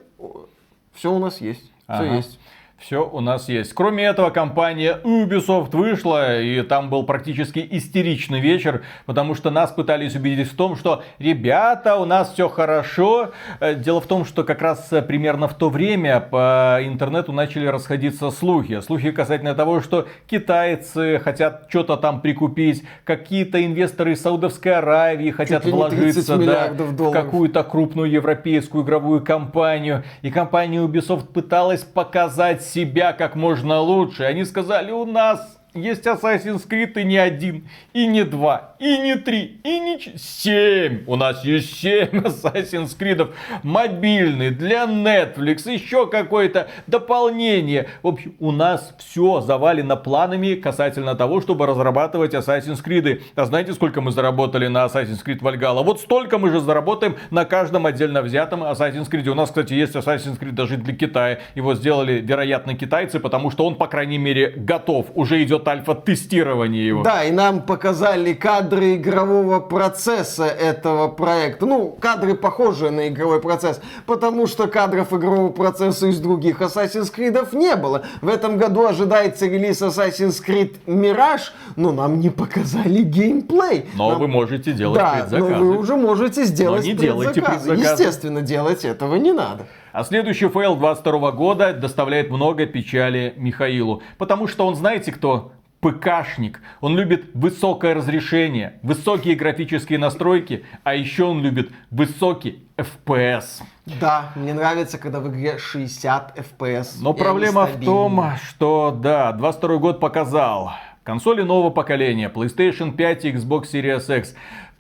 A: все у нас есть. Все ага. есть
B: все у нас есть. Кроме этого, компания Ubisoft вышла, и там был практически истеричный вечер, потому что нас пытались убедить в том, что ребята, у нас все хорошо. Э, дело в том, что как раз э, примерно в то время по интернету начали расходиться слухи. Слухи касательно того, что китайцы хотят что-то там прикупить, какие-то инвесторы из Саудовской Аравии хотят вложиться да, в какую-то крупную европейскую игровую компанию. И компания Ubisoft пыталась показать себя как можно лучше. Они сказали, у нас есть Assassin's Creed и не один, и не два, и не три, и не семь. У нас есть семь Assassin's Creed мобильный для Netflix, еще какое-то дополнение. В общем, у нас все завалено планами касательно того, чтобы разрабатывать Assassin's Creed. А знаете, сколько мы заработали на Assassin's Creed Valhalla? Вот столько мы же заработаем на каждом отдельно взятом Assassin's Creed. У нас, кстати, есть Assassin's Creed даже для Китая. Его сделали, вероятно, китайцы, потому что он, по крайней мере, готов. Уже идет идет альфа-тестирование его.
A: Да, и нам показали кадры игрового процесса этого проекта. Ну, кадры похожие на игровой процесс, потому что кадров игрового процесса из других Assassin's Creed не было. В этом году ожидается релиз Assassin's Creed Mirage, но нам не показали геймплей.
B: Но
A: нам...
B: вы можете делать да, предзаказы.
A: но вы уже можете сделать но
B: не делайте предзаказы.
A: Естественно, делать этого не надо.
B: А следующий фейл 22 года доставляет много печали Михаилу. Потому что он, знаете кто? ПКшник. Он любит высокое разрешение, высокие графические настройки, а еще он любит высокий FPS.
A: Да, мне нравится, когда в игре 60 FPS.
B: Но проблема в том, что да, 22 год показал. Консоли нового поколения, PlayStation 5 и Xbox Series X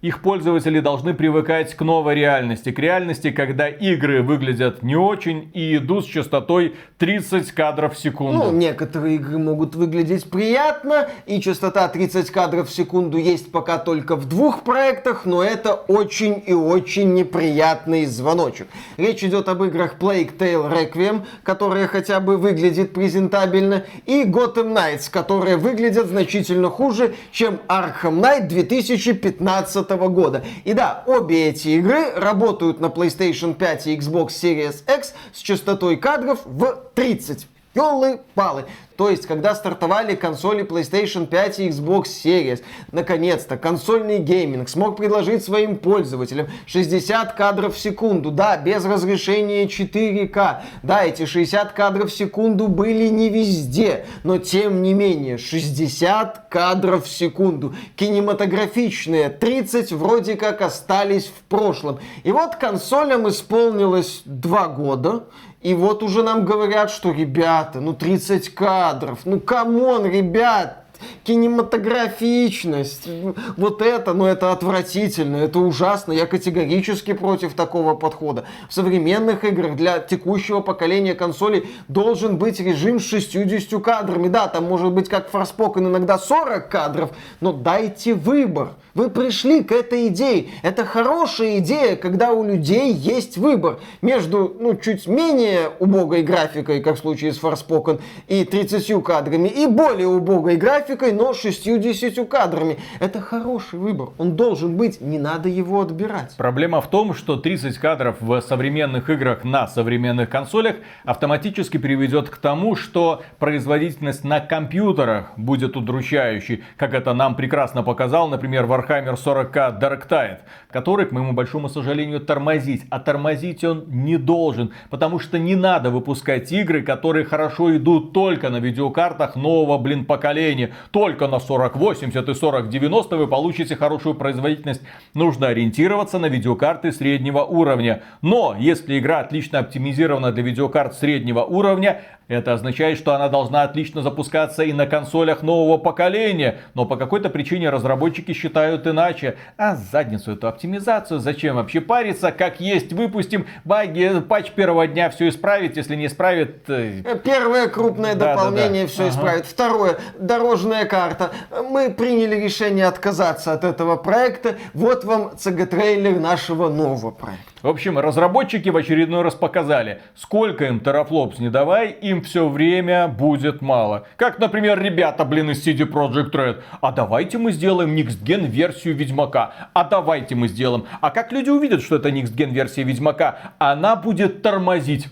B: их пользователи должны привыкать к новой реальности. К реальности, когда игры выглядят не очень и идут с частотой 30 кадров в секунду.
A: Ну, некоторые игры могут выглядеть приятно, и частота 30 кадров в секунду есть пока только в двух проектах, но это очень и очень неприятный звоночек. Речь идет об играх Plague Tale Requiem, которая хотя бы выглядит презентабельно, и Gotham Knights, которые выглядят значительно хуже, чем Arkham Knight 2015 года. И да, обе эти игры работают на PlayStation 5 и Xbox Series X с частотой кадров в 30. Ёлы-палы. То есть, когда стартовали консоли PlayStation 5 и Xbox Series, наконец-то консольный гейминг смог предложить своим пользователям 60 кадров в секунду. Да, без разрешения 4К. Да, эти 60 кадров в секунду были не везде, но тем не менее 60 кадров в секунду. Кинематографичные 30 вроде как остались в прошлом. И вот консолям исполнилось 2 года, и вот уже нам говорят, что, ребята, ну 30 кадров, ну come on, ребят, кинематографичность, вот это, ну это отвратительно, это ужасно, я категорически против такого подхода. В современных играх для текущего поколения консолей должен быть режим с 60 кадрами. Да, там может быть как Forspoken иногда 40 кадров, но дайте выбор. Вы пришли к этой идее. Это хорошая идея, когда у людей есть выбор между ну, чуть менее убогой графикой, как в случае с Forspoken, и 30 кадрами, и более убогой графикой, но 60 кадрами. Это хороший выбор. Он должен быть, не надо его отбирать.
B: Проблема в том, что 30 кадров в современных играх на современных консолях автоматически приведет к тому, что производительность на компьютерах будет удручающей, как это нам прекрасно показал, например, Warhammer 40k Dark Tide, который, к моему большому сожалению, тормозить. А тормозить он не должен, потому что не надо выпускать игры, которые хорошо идут только на видеокартах нового, блин, поколения. Только на 4080 и 4090 вы получите хорошую производительность. Нужно ориентироваться на видеокарты среднего уровня. Но, если игра отлично оптимизирована для видеокарт среднего уровня, это означает, что она должна отлично запускаться и на консолях нового поколения. Но по какой-то причине разработчики считают иначе. А задницу эту оптимизацию зачем вообще париться? Как есть, выпустим баги, патч первого дня все исправит. Если не исправит...
A: Э, Первое крупное да, дополнение да, да. все ага. исправит. Второе, дорожная карта. Мы приняли решение отказаться от этого проекта. Вот вам CG-трейлер нашего нового проекта.
B: В общем, разработчики в очередной раз показали, сколько им терафлопс не давай, им все время будет мало. Как, например, ребята, блин, из CD Projekt Red. А давайте мы сделаем Next Gen версию Ведьмака. А давайте мы сделаем. А как люди увидят, что это Next Gen версия Ведьмака? Она будет тормозить.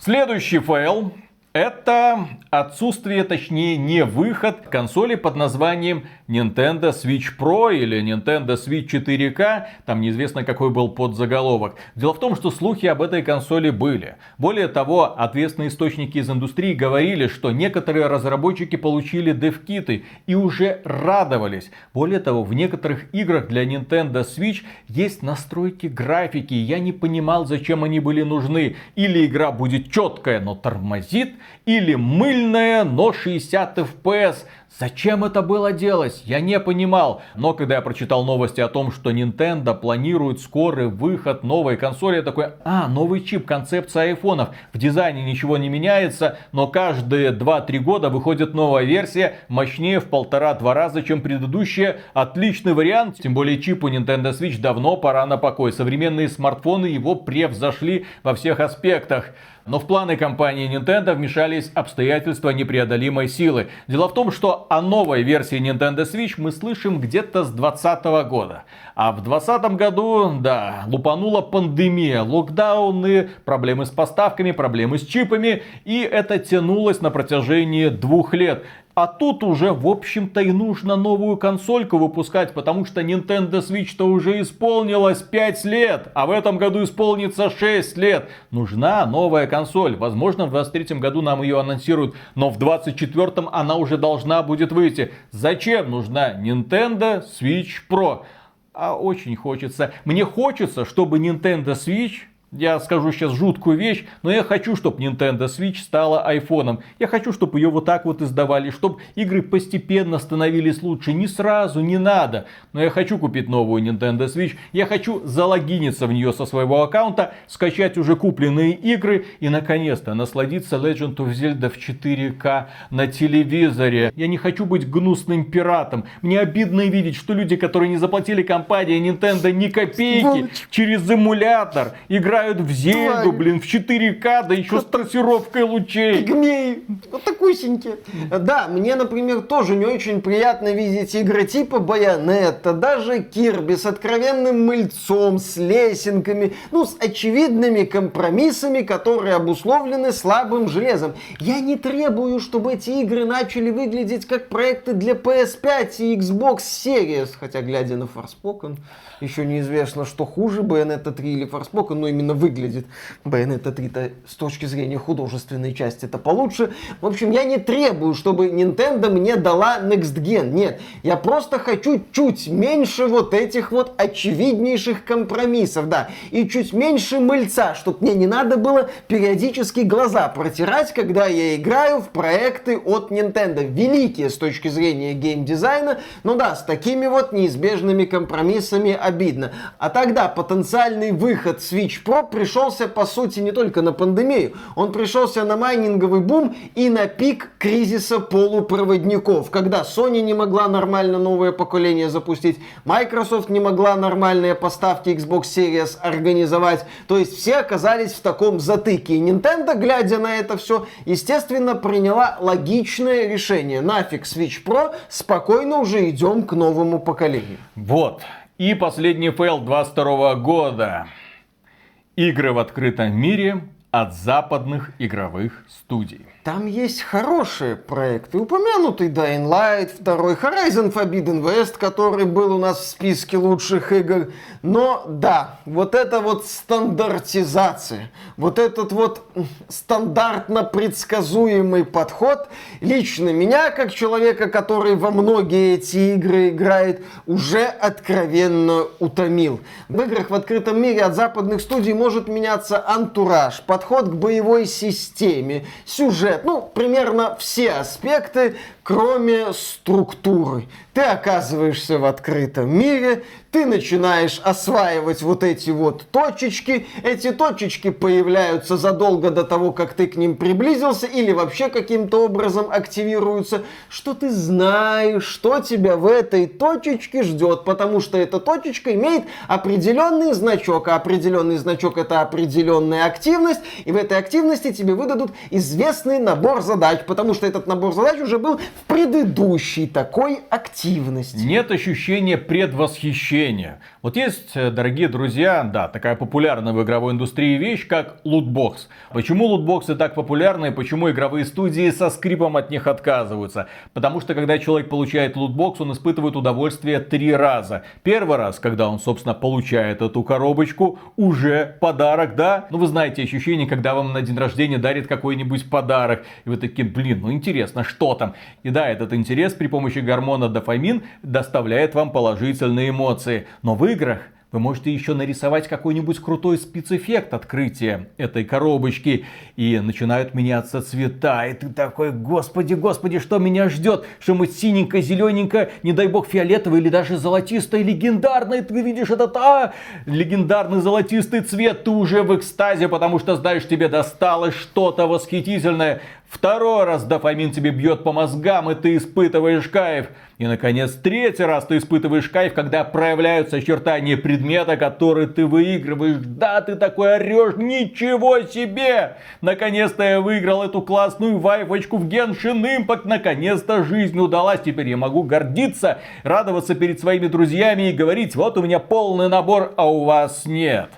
B: Следующий файл это отсутствие, точнее не выход консоли под названием Nintendo Switch Pro или Nintendo Switch 4K. Там неизвестно какой был подзаголовок. Дело в том, что слухи об этой консоли были. Более того, ответственные источники из индустрии говорили, что некоторые разработчики получили дев-киты и уже радовались. Более того, в некоторых играх для Nintendo Switch есть настройки графики. Я не понимал, зачем они были нужны. Или игра будет четкая, но тормозит, или мыльная, но 60 FPS. Зачем это было делать? Я не понимал. Но когда я прочитал новости о том, что Nintendo планирует скорый выход новой консоли, я такой, а, новый чип, концепция айфонов. В дизайне ничего не меняется, но каждые 2-3 года выходит новая версия, мощнее в полтора-два раза, чем предыдущая. Отличный вариант, тем более чипу Nintendo Switch давно пора на покой. Современные смартфоны его превзошли во всех аспектах. Но в планы компании Nintendo вмешались обстоятельства непреодолимой силы. Дело в том, что о новой версии Nintendo Switch мы слышим где-то с 2020 года. А в 2020 году, да, лупанула пандемия, локдауны, проблемы с поставками, проблемы с чипами. И это тянулось на протяжении двух лет. А тут уже, в общем-то, и нужно новую консольку выпускать, потому что Nintendo Switch-то уже исполнилось 5 лет, а в этом году исполнится 6 лет. Нужна новая консоль. Возможно, в 23 году нам ее анонсируют, но в 24 она уже должна будет выйти. Зачем нужна Nintendo Switch Pro? А очень хочется. Мне хочется, чтобы Nintendo Switch я скажу сейчас жуткую вещь, но я хочу, чтобы Nintendo Switch стала айфоном. Я хочу, чтобы ее вот так вот издавали, чтобы игры постепенно становились лучше. Не сразу, не надо. Но я хочу купить новую Nintendo Switch. Я хочу залогиниться в нее со своего аккаунта, скачать уже купленные игры и наконец-то насладиться Legend of Zelda в 4К на телевизоре. Я не хочу быть гнусным пиратом. Мне обидно видеть, что люди, которые не заплатили компании Nintendo ни копейки, Сволочь. через эмулятор играют играют в Зельду, блин, в 4К, да еще с трассировкой лучей.
A: Пигмей, вот такусенькие. Да, мне, например, тоже не очень приятно видеть игры типа Байонетта, даже Кирби с откровенным мыльцом, с лесенками, ну, с очевидными компромиссами, которые обусловлены слабым железом. Я не требую, чтобы эти игры начали выглядеть как проекты для PS5 и Xbox Series, хотя, глядя на Forspoken, еще неизвестно, что хуже, Bayonetta 3 или Forspoken, но именно именно выглядит. Bayonetta 3 с точки зрения художественной части это получше. В общем, я не требую, чтобы Nintendo мне дала Next Gen. Нет, я просто хочу чуть меньше вот этих вот очевиднейших компромиссов, да, и чуть меньше мыльца, чтобы мне не надо было периодически глаза протирать, когда я играю в проекты от Nintendo. Великие с точки зрения геймдизайна, но да, с такими вот неизбежными компромиссами обидно. А тогда потенциальный выход Switch Pro пришелся, по сути, не только на пандемию, он пришелся на майнинговый бум и на пик кризиса полупроводников, когда Sony не могла нормально новое поколение запустить, Microsoft не могла нормальные поставки Xbox Series организовать, то есть все оказались в таком затыке. И Nintendo, глядя на это все, естественно, приняла логичное решение. Нафиг Switch Pro, спокойно уже идем к новому поколению.
B: Вот. И последний фейл 22 года. Игры в открытом мире от западных игровых студий.
A: Там есть хорошие проекты. Упомянутый Dying Light, второй Horizon Forbidden West, который был у нас в списке лучших игр. Но да, вот это вот стандартизация, вот этот вот стандартно предсказуемый подход, лично меня, как человека, который во многие эти игры играет, уже откровенно утомил. В играх в открытом мире от западных студий может меняться антураж, подход к боевой системе, сюжет, ну, примерно все аспекты, кроме структуры. Ты оказываешься в открытом мире, ты начинаешь осваивать вот эти вот точечки. Эти точечки появляются задолго до того, как ты к ним приблизился, или вообще каким-то образом активируются, что ты знаешь, что тебя в этой точечке ждет, потому что эта точечка имеет определенный значок, а определенный значок это определенная активность, и в этой активности тебе выдадут известный набор задач, потому что этот набор задач уже был в предыдущей такой активности.
B: Нет ощущения предвосхищения. Вот есть, э, дорогие друзья, да, такая популярная в игровой индустрии вещь, как лутбокс. Почему лутбоксы так популярны и почему игровые студии со скрипом от них отказываются? Потому что когда человек получает лутбокс, он испытывает удовольствие три раза. Первый раз, когда он, собственно, получает эту коробочку, уже подарок, да? Ну, вы знаете ощущение, когда вам на день рождения дарит какой-нибудь подарок. И вы такие, блин, ну интересно, что там? И да, этот интерес при помощи гормона дофамин доставляет вам положительные эмоции. Но в играх вы можете еще нарисовать какой-нибудь крутой спецэффект открытия этой коробочки. И начинают меняться цвета. И ты такой, господи, господи, что меня ждет? Что мы синенько, зелененько, не дай бог фиолетовый или даже золотистый, легендарный. Ты видишь этот, а, легендарный золотистый цвет. Ты уже в экстазе, потому что знаешь, тебе досталось что-то восхитительное. Второй раз дофамин тебе бьет по мозгам, и ты испытываешь кайф. И, наконец, третий раз ты испытываешь кайф, когда проявляются очертания предмета, который ты выигрываешь. Да, ты такой орешь, ничего себе! Наконец-то я выиграл эту классную вайфочку в Genshin Impact. Наконец-то жизнь удалась. Теперь я могу гордиться, радоваться перед своими друзьями и говорить, вот у меня полный набор, а у вас нет.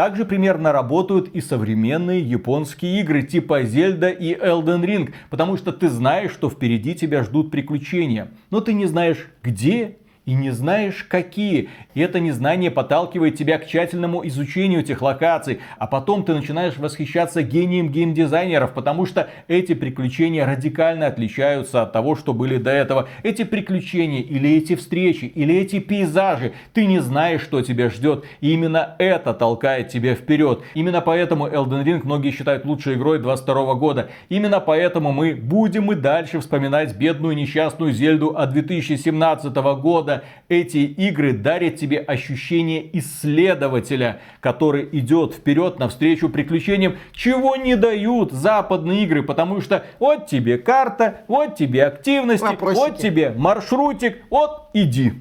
B: Также примерно работают и современные японские игры типа Zelda и Elden Ring, потому что ты знаешь, что впереди тебя ждут приключения, но ты не знаешь где и не знаешь какие. И это незнание подталкивает тебя к тщательному изучению этих локаций. А потом ты начинаешь восхищаться гением геймдизайнеров, потому что эти приключения радикально отличаются от того, что были до этого. Эти приключения или эти встречи, или эти пейзажи, ты не знаешь, что тебя ждет. И именно это толкает тебя вперед. Именно поэтому Elden Ring многие считают лучшей игрой 22 года. Именно поэтому мы будем и дальше вспоминать бедную несчастную Зельду от 2017 года, эти игры дарят тебе ощущение исследователя, который идет вперед навстречу приключениям, чего не дают западные игры, потому что вот тебе карта, вот тебе активности, Вопросики. вот тебе маршрутик, вот иди.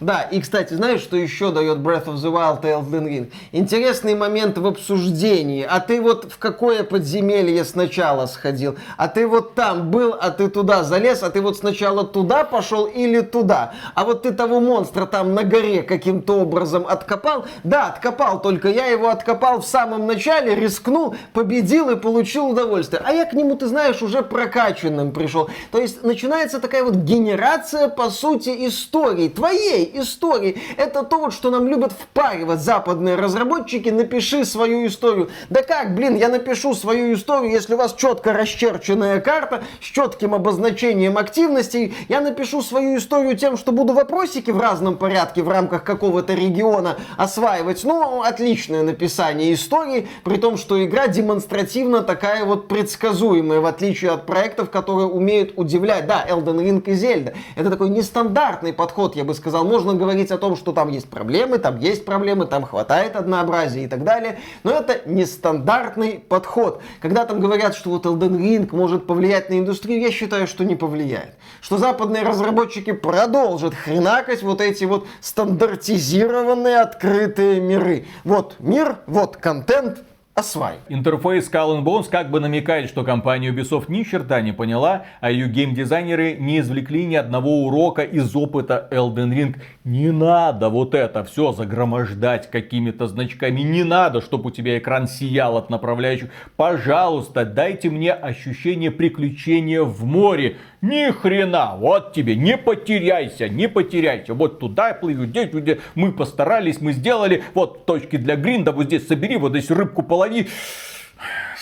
A: Да, и, кстати, знаешь, что еще дает Breath of the Wild и Elden Ring? Интересный момент в обсуждении. А ты вот в какое подземелье сначала сходил? А ты вот там был, а ты туда залез, а ты вот сначала туда пошел или туда? А вот ты того монстра там на горе каким-то образом откопал? Да, откопал, только я его откопал в самом начале, рискнул, победил и получил удовольствие. А я к нему, ты знаешь, уже прокачанным пришел. То есть начинается такая вот генерация, по сути, истории твоей истории. Это то, вот, что нам любят впаривать западные разработчики. Напиши свою историю. Да как, блин, я напишу свою историю, если у вас четко расчерченная карта с четким обозначением активностей. Я напишу свою историю тем, что буду вопросики в разном порядке в рамках какого-то региона осваивать. Ну, отличное написание истории, при том, что игра демонстративно такая вот предсказуемая, в отличие от проектов, которые умеют удивлять. Да, Elden Ring и Зельда. Это такой нестандартный подход, я бы сказал. Можно говорить о том, что там есть проблемы, там есть проблемы, там хватает однообразия и так далее. Но это нестандартный подход. Когда там говорят, что вот Elden Ring может повлиять на индустрию, я считаю, что не повлияет. Что западные разработчики продолжат хренакать вот эти вот стандартизированные открытые миры. Вот мир, вот контент, освай.
B: Интерфейс Skull Bones как бы намекает, что компания Ubisoft ни черта не поняла, а ее геймдизайнеры не извлекли ни одного урока из опыта Elden Ring. Не надо вот это все загромождать какими-то значками. Не надо, чтобы у тебя экран сиял от направляющих. Пожалуйста, дайте мне ощущение приключения в море. Ни хрена, вот тебе, не потеряйся, не потеряйся. Вот туда плыву, здесь, здесь мы постарались, мы сделали. Вот точки для гринда, вот здесь собери, вот здесь рыбку полови.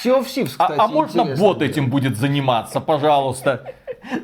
A: Sea of Thieves,
B: А,
A: кстати,
B: а можно
A: интересно
B: бот
A: дело.
B: этим будет заниматься, пожалуйста?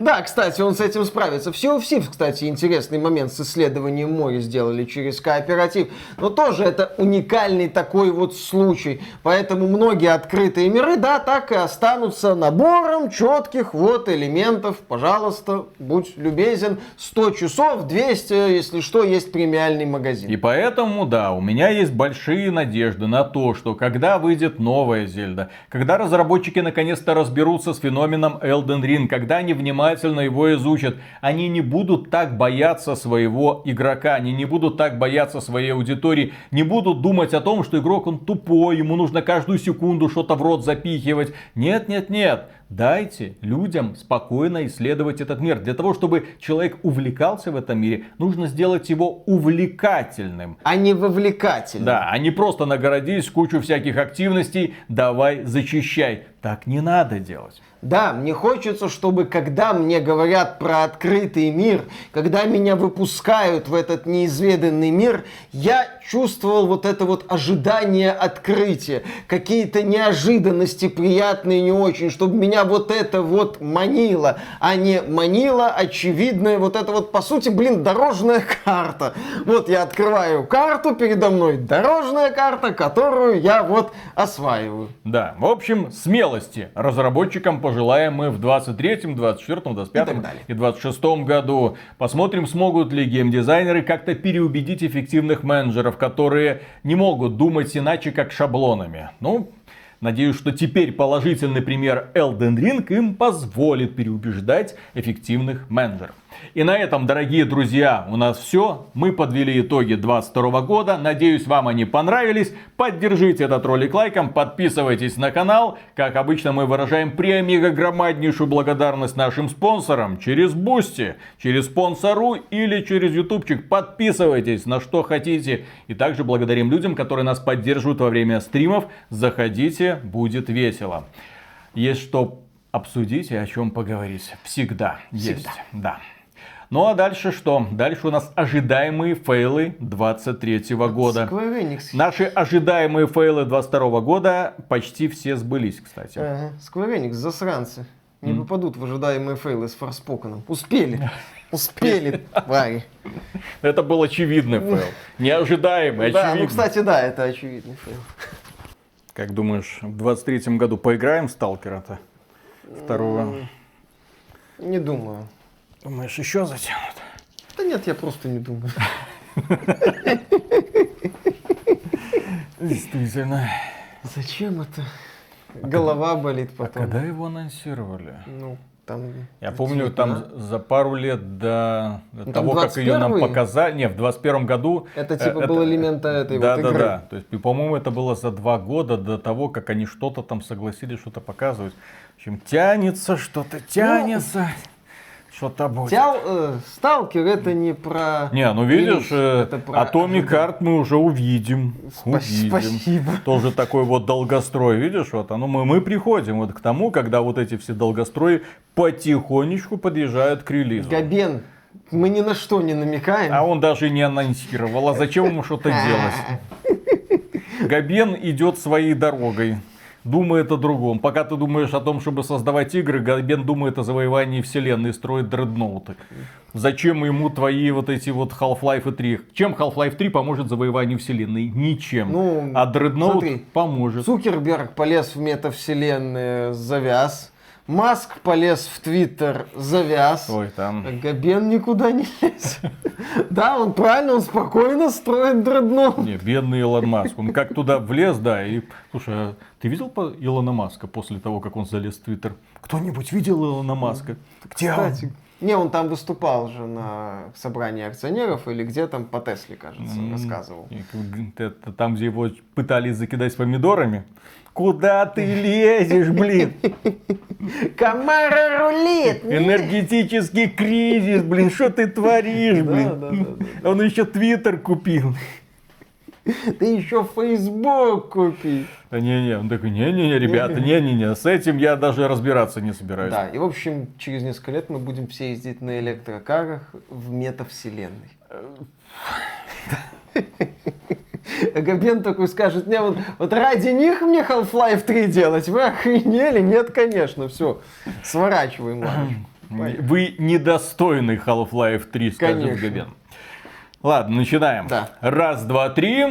A: Да, кстати, он с этим справится. В Sea of Thieves, кстати, интересный момент с исследованием моря сделали через кооператив. Но тоже это уникальный такой вот случай. Поэтому многие открытые миры, да, так и останутся набором четких вот элементов. Пожалуйста, будь любезен. 100 часов, 200, если что, есть премиальный магазин.
B: И поэтому, да, у меня есть большие надежды на то, что когда выйдет новая Зельда, когда разработчики наконец-то разберутся с феноменом Elden Ring, когда они внимательно его изучат, они не будут так бояться своего игрока, они не будут так бояться своей аудитории, не будут думать о том, что игрок он тупой, ему нужно каждую секунду что-то в рот запихивать. Нет, нет, нет. Дайте людям спокойно исследовать этот мир. Для того, чтобы человек увлекался в этом мире, нужно сделать его увлекательным.
A: А не вовлекательным.
B: Да, они просто нагородились кучу всяких активностей, давай зачищай. Так не надо делать.
A: Да, мне хочется, чтобы когда мне говорят про открытый мир, когда меня выпускают в этот неизведанный мир, я чувствовал вот это вот ожидание открытия, какие-то неожиданности приятные не очень, чтобы меня вот это вот манило, а не манило очевидное вот это вот, по сути, блин, дорожная карта. Вот я открываю карту, передо мной дорожная карта, которую я вот осваиваю.
B: Да, в общем, смелости разработчикам пожелаем мы в 23, 24, 25
A: И
B: и 26 году. Посмотрим, смогут ли геймдизайнеры как-то переубедить эффективных менеджеров, которые не могут думать иначе, как шаблонами. Ну, Надеюсь, что теперь положительный пример Elden Ring им позволит переубеждать эффективных менеджеров. И на этом, дорогие друзья, у нас все. Мы подвели итоги 2022 года. Надеюсь, вам они понравились. Поддержите этот ролик лайком, подписывайтесь на канал. Как обычно, мы выражаем премегагромаднейшую благодарность нашим спонсорам через Boosty, через спонсорку или через ютубчик. Подписывайтесь на что хотите. И также благодарим людям, которые нас поддерживают во время стримов. Заходите, будет весело. Есть что обсудить и о чем поговорить. Всегда, есть.
A: Всегда.
B: Да. Ну а дальше что? Дальше у нас ожидаемые фейлы 23 года.
A: Square Enix.
B: Наши ожидаемые фейлы 22 года почти все сбылись, кстати.
A: Ага. Square Enix, засранцы. Не попадут в ожидаемые фейлы с Forspoken'ом. Успели. Успели, твари.
B: Это был очевидный фейл. Неожидаемый,
A: Да,
B: очевидный.
A: ну, кстати, да, это очевидный фейл.
B: Как думаешь, в 23 году поиграем в Сталкера-то? Второго.
A: Не думаю.
B: Думаешь, еще затянут?
A: Да нет, я просто не думаю.
B: Действительно.
A: Зачем это? Голова болит
B: А
A: потом.
B: когда его анонсировали?
A: Ну, там...
B: Я помню, там за пару лет до, до
A: Ну,
B: того, как ее нам
A: 21-й?
B: показали, не, в 21 году.
A: Это
B: э,
A: типа был элемент этой
B: да,
A: вот
B: да,
A: игры.
B: да. То есть, по-моему, это было за два года до того, как они что-то там согласились что-то показывать. В общем, тянется, что-то тянется, что-то будет.
A: Тял, э, Сталкер это не про...
B: Не, ну видишь, э,
A: это про
B: Atomic мы уже увидим.
A: Спа-
B: увидим.
A: спасибо.
B: Тоже такой вот долгострой, видишь, вот оно, мы, мы приходим вот к тому, когда вот эти все долгострои потихонечку подъезжают к релизу.
A: Габен, Мы ни на что не намекаем.
B: А он даже не анонсировал. А зачем ему что-то делать? Габен идет своей дорогой. Думает о другом. Пока ты думаешь о том, чтобы создавать игры, Габен думает о завоевании вселенной и строит дредноуты. Зачем ему твои вот эти вот Half-Life 3? Чем Half-Life 3 поможет завоеванию вселенной? Ничем.
A: Ну,
B: а дредноут
A: смотри.
B: поможет.
A: Цукерберг полез в метавселенные, завяз. Маск полез в Твиттер, завяз.
B: Ой, там.
A: Габен никуда не лезет. Да, он правильно, он спокойно строит дредноут.
B: Не, бедный Илон Маск. Он как туда влез, да, и... Слушай, а ты видел по- Илона Маска после того, как он залез в Твиттер? Кто-нибудь видел Илона Маска? Где он?
A: Кстати, не, он там выступал же на собрании акционеров или где там по Тесле, кажется, рассказывал.
B: это Там, где его пытались закидать помидорами. Куда ты лезешь, блин?
A: Комара рулит!
B: Энергетический кризис, блин, что ты творишь, блин? Он еще Твиттер купил.
A: Ты еще Фейсбук купи.
B: Не-не, он такой, не-не-не, ребята, не-не-не, с этим я даже разбираться не собираюсь.
A: Да, и в общем, через несколько лет мы будем все ездить на электрокарах в метавселенной. Габен такой скажет, не, вот, вот ради них мне Half-Life 3 делать, вы охренели? Нет, конечно, все, сворачиваем ладно.
B: Вы недостойны Half-Life 3, скажет. Габен. Ладно, начинаем.
A: Да.
B: Раз, два, три.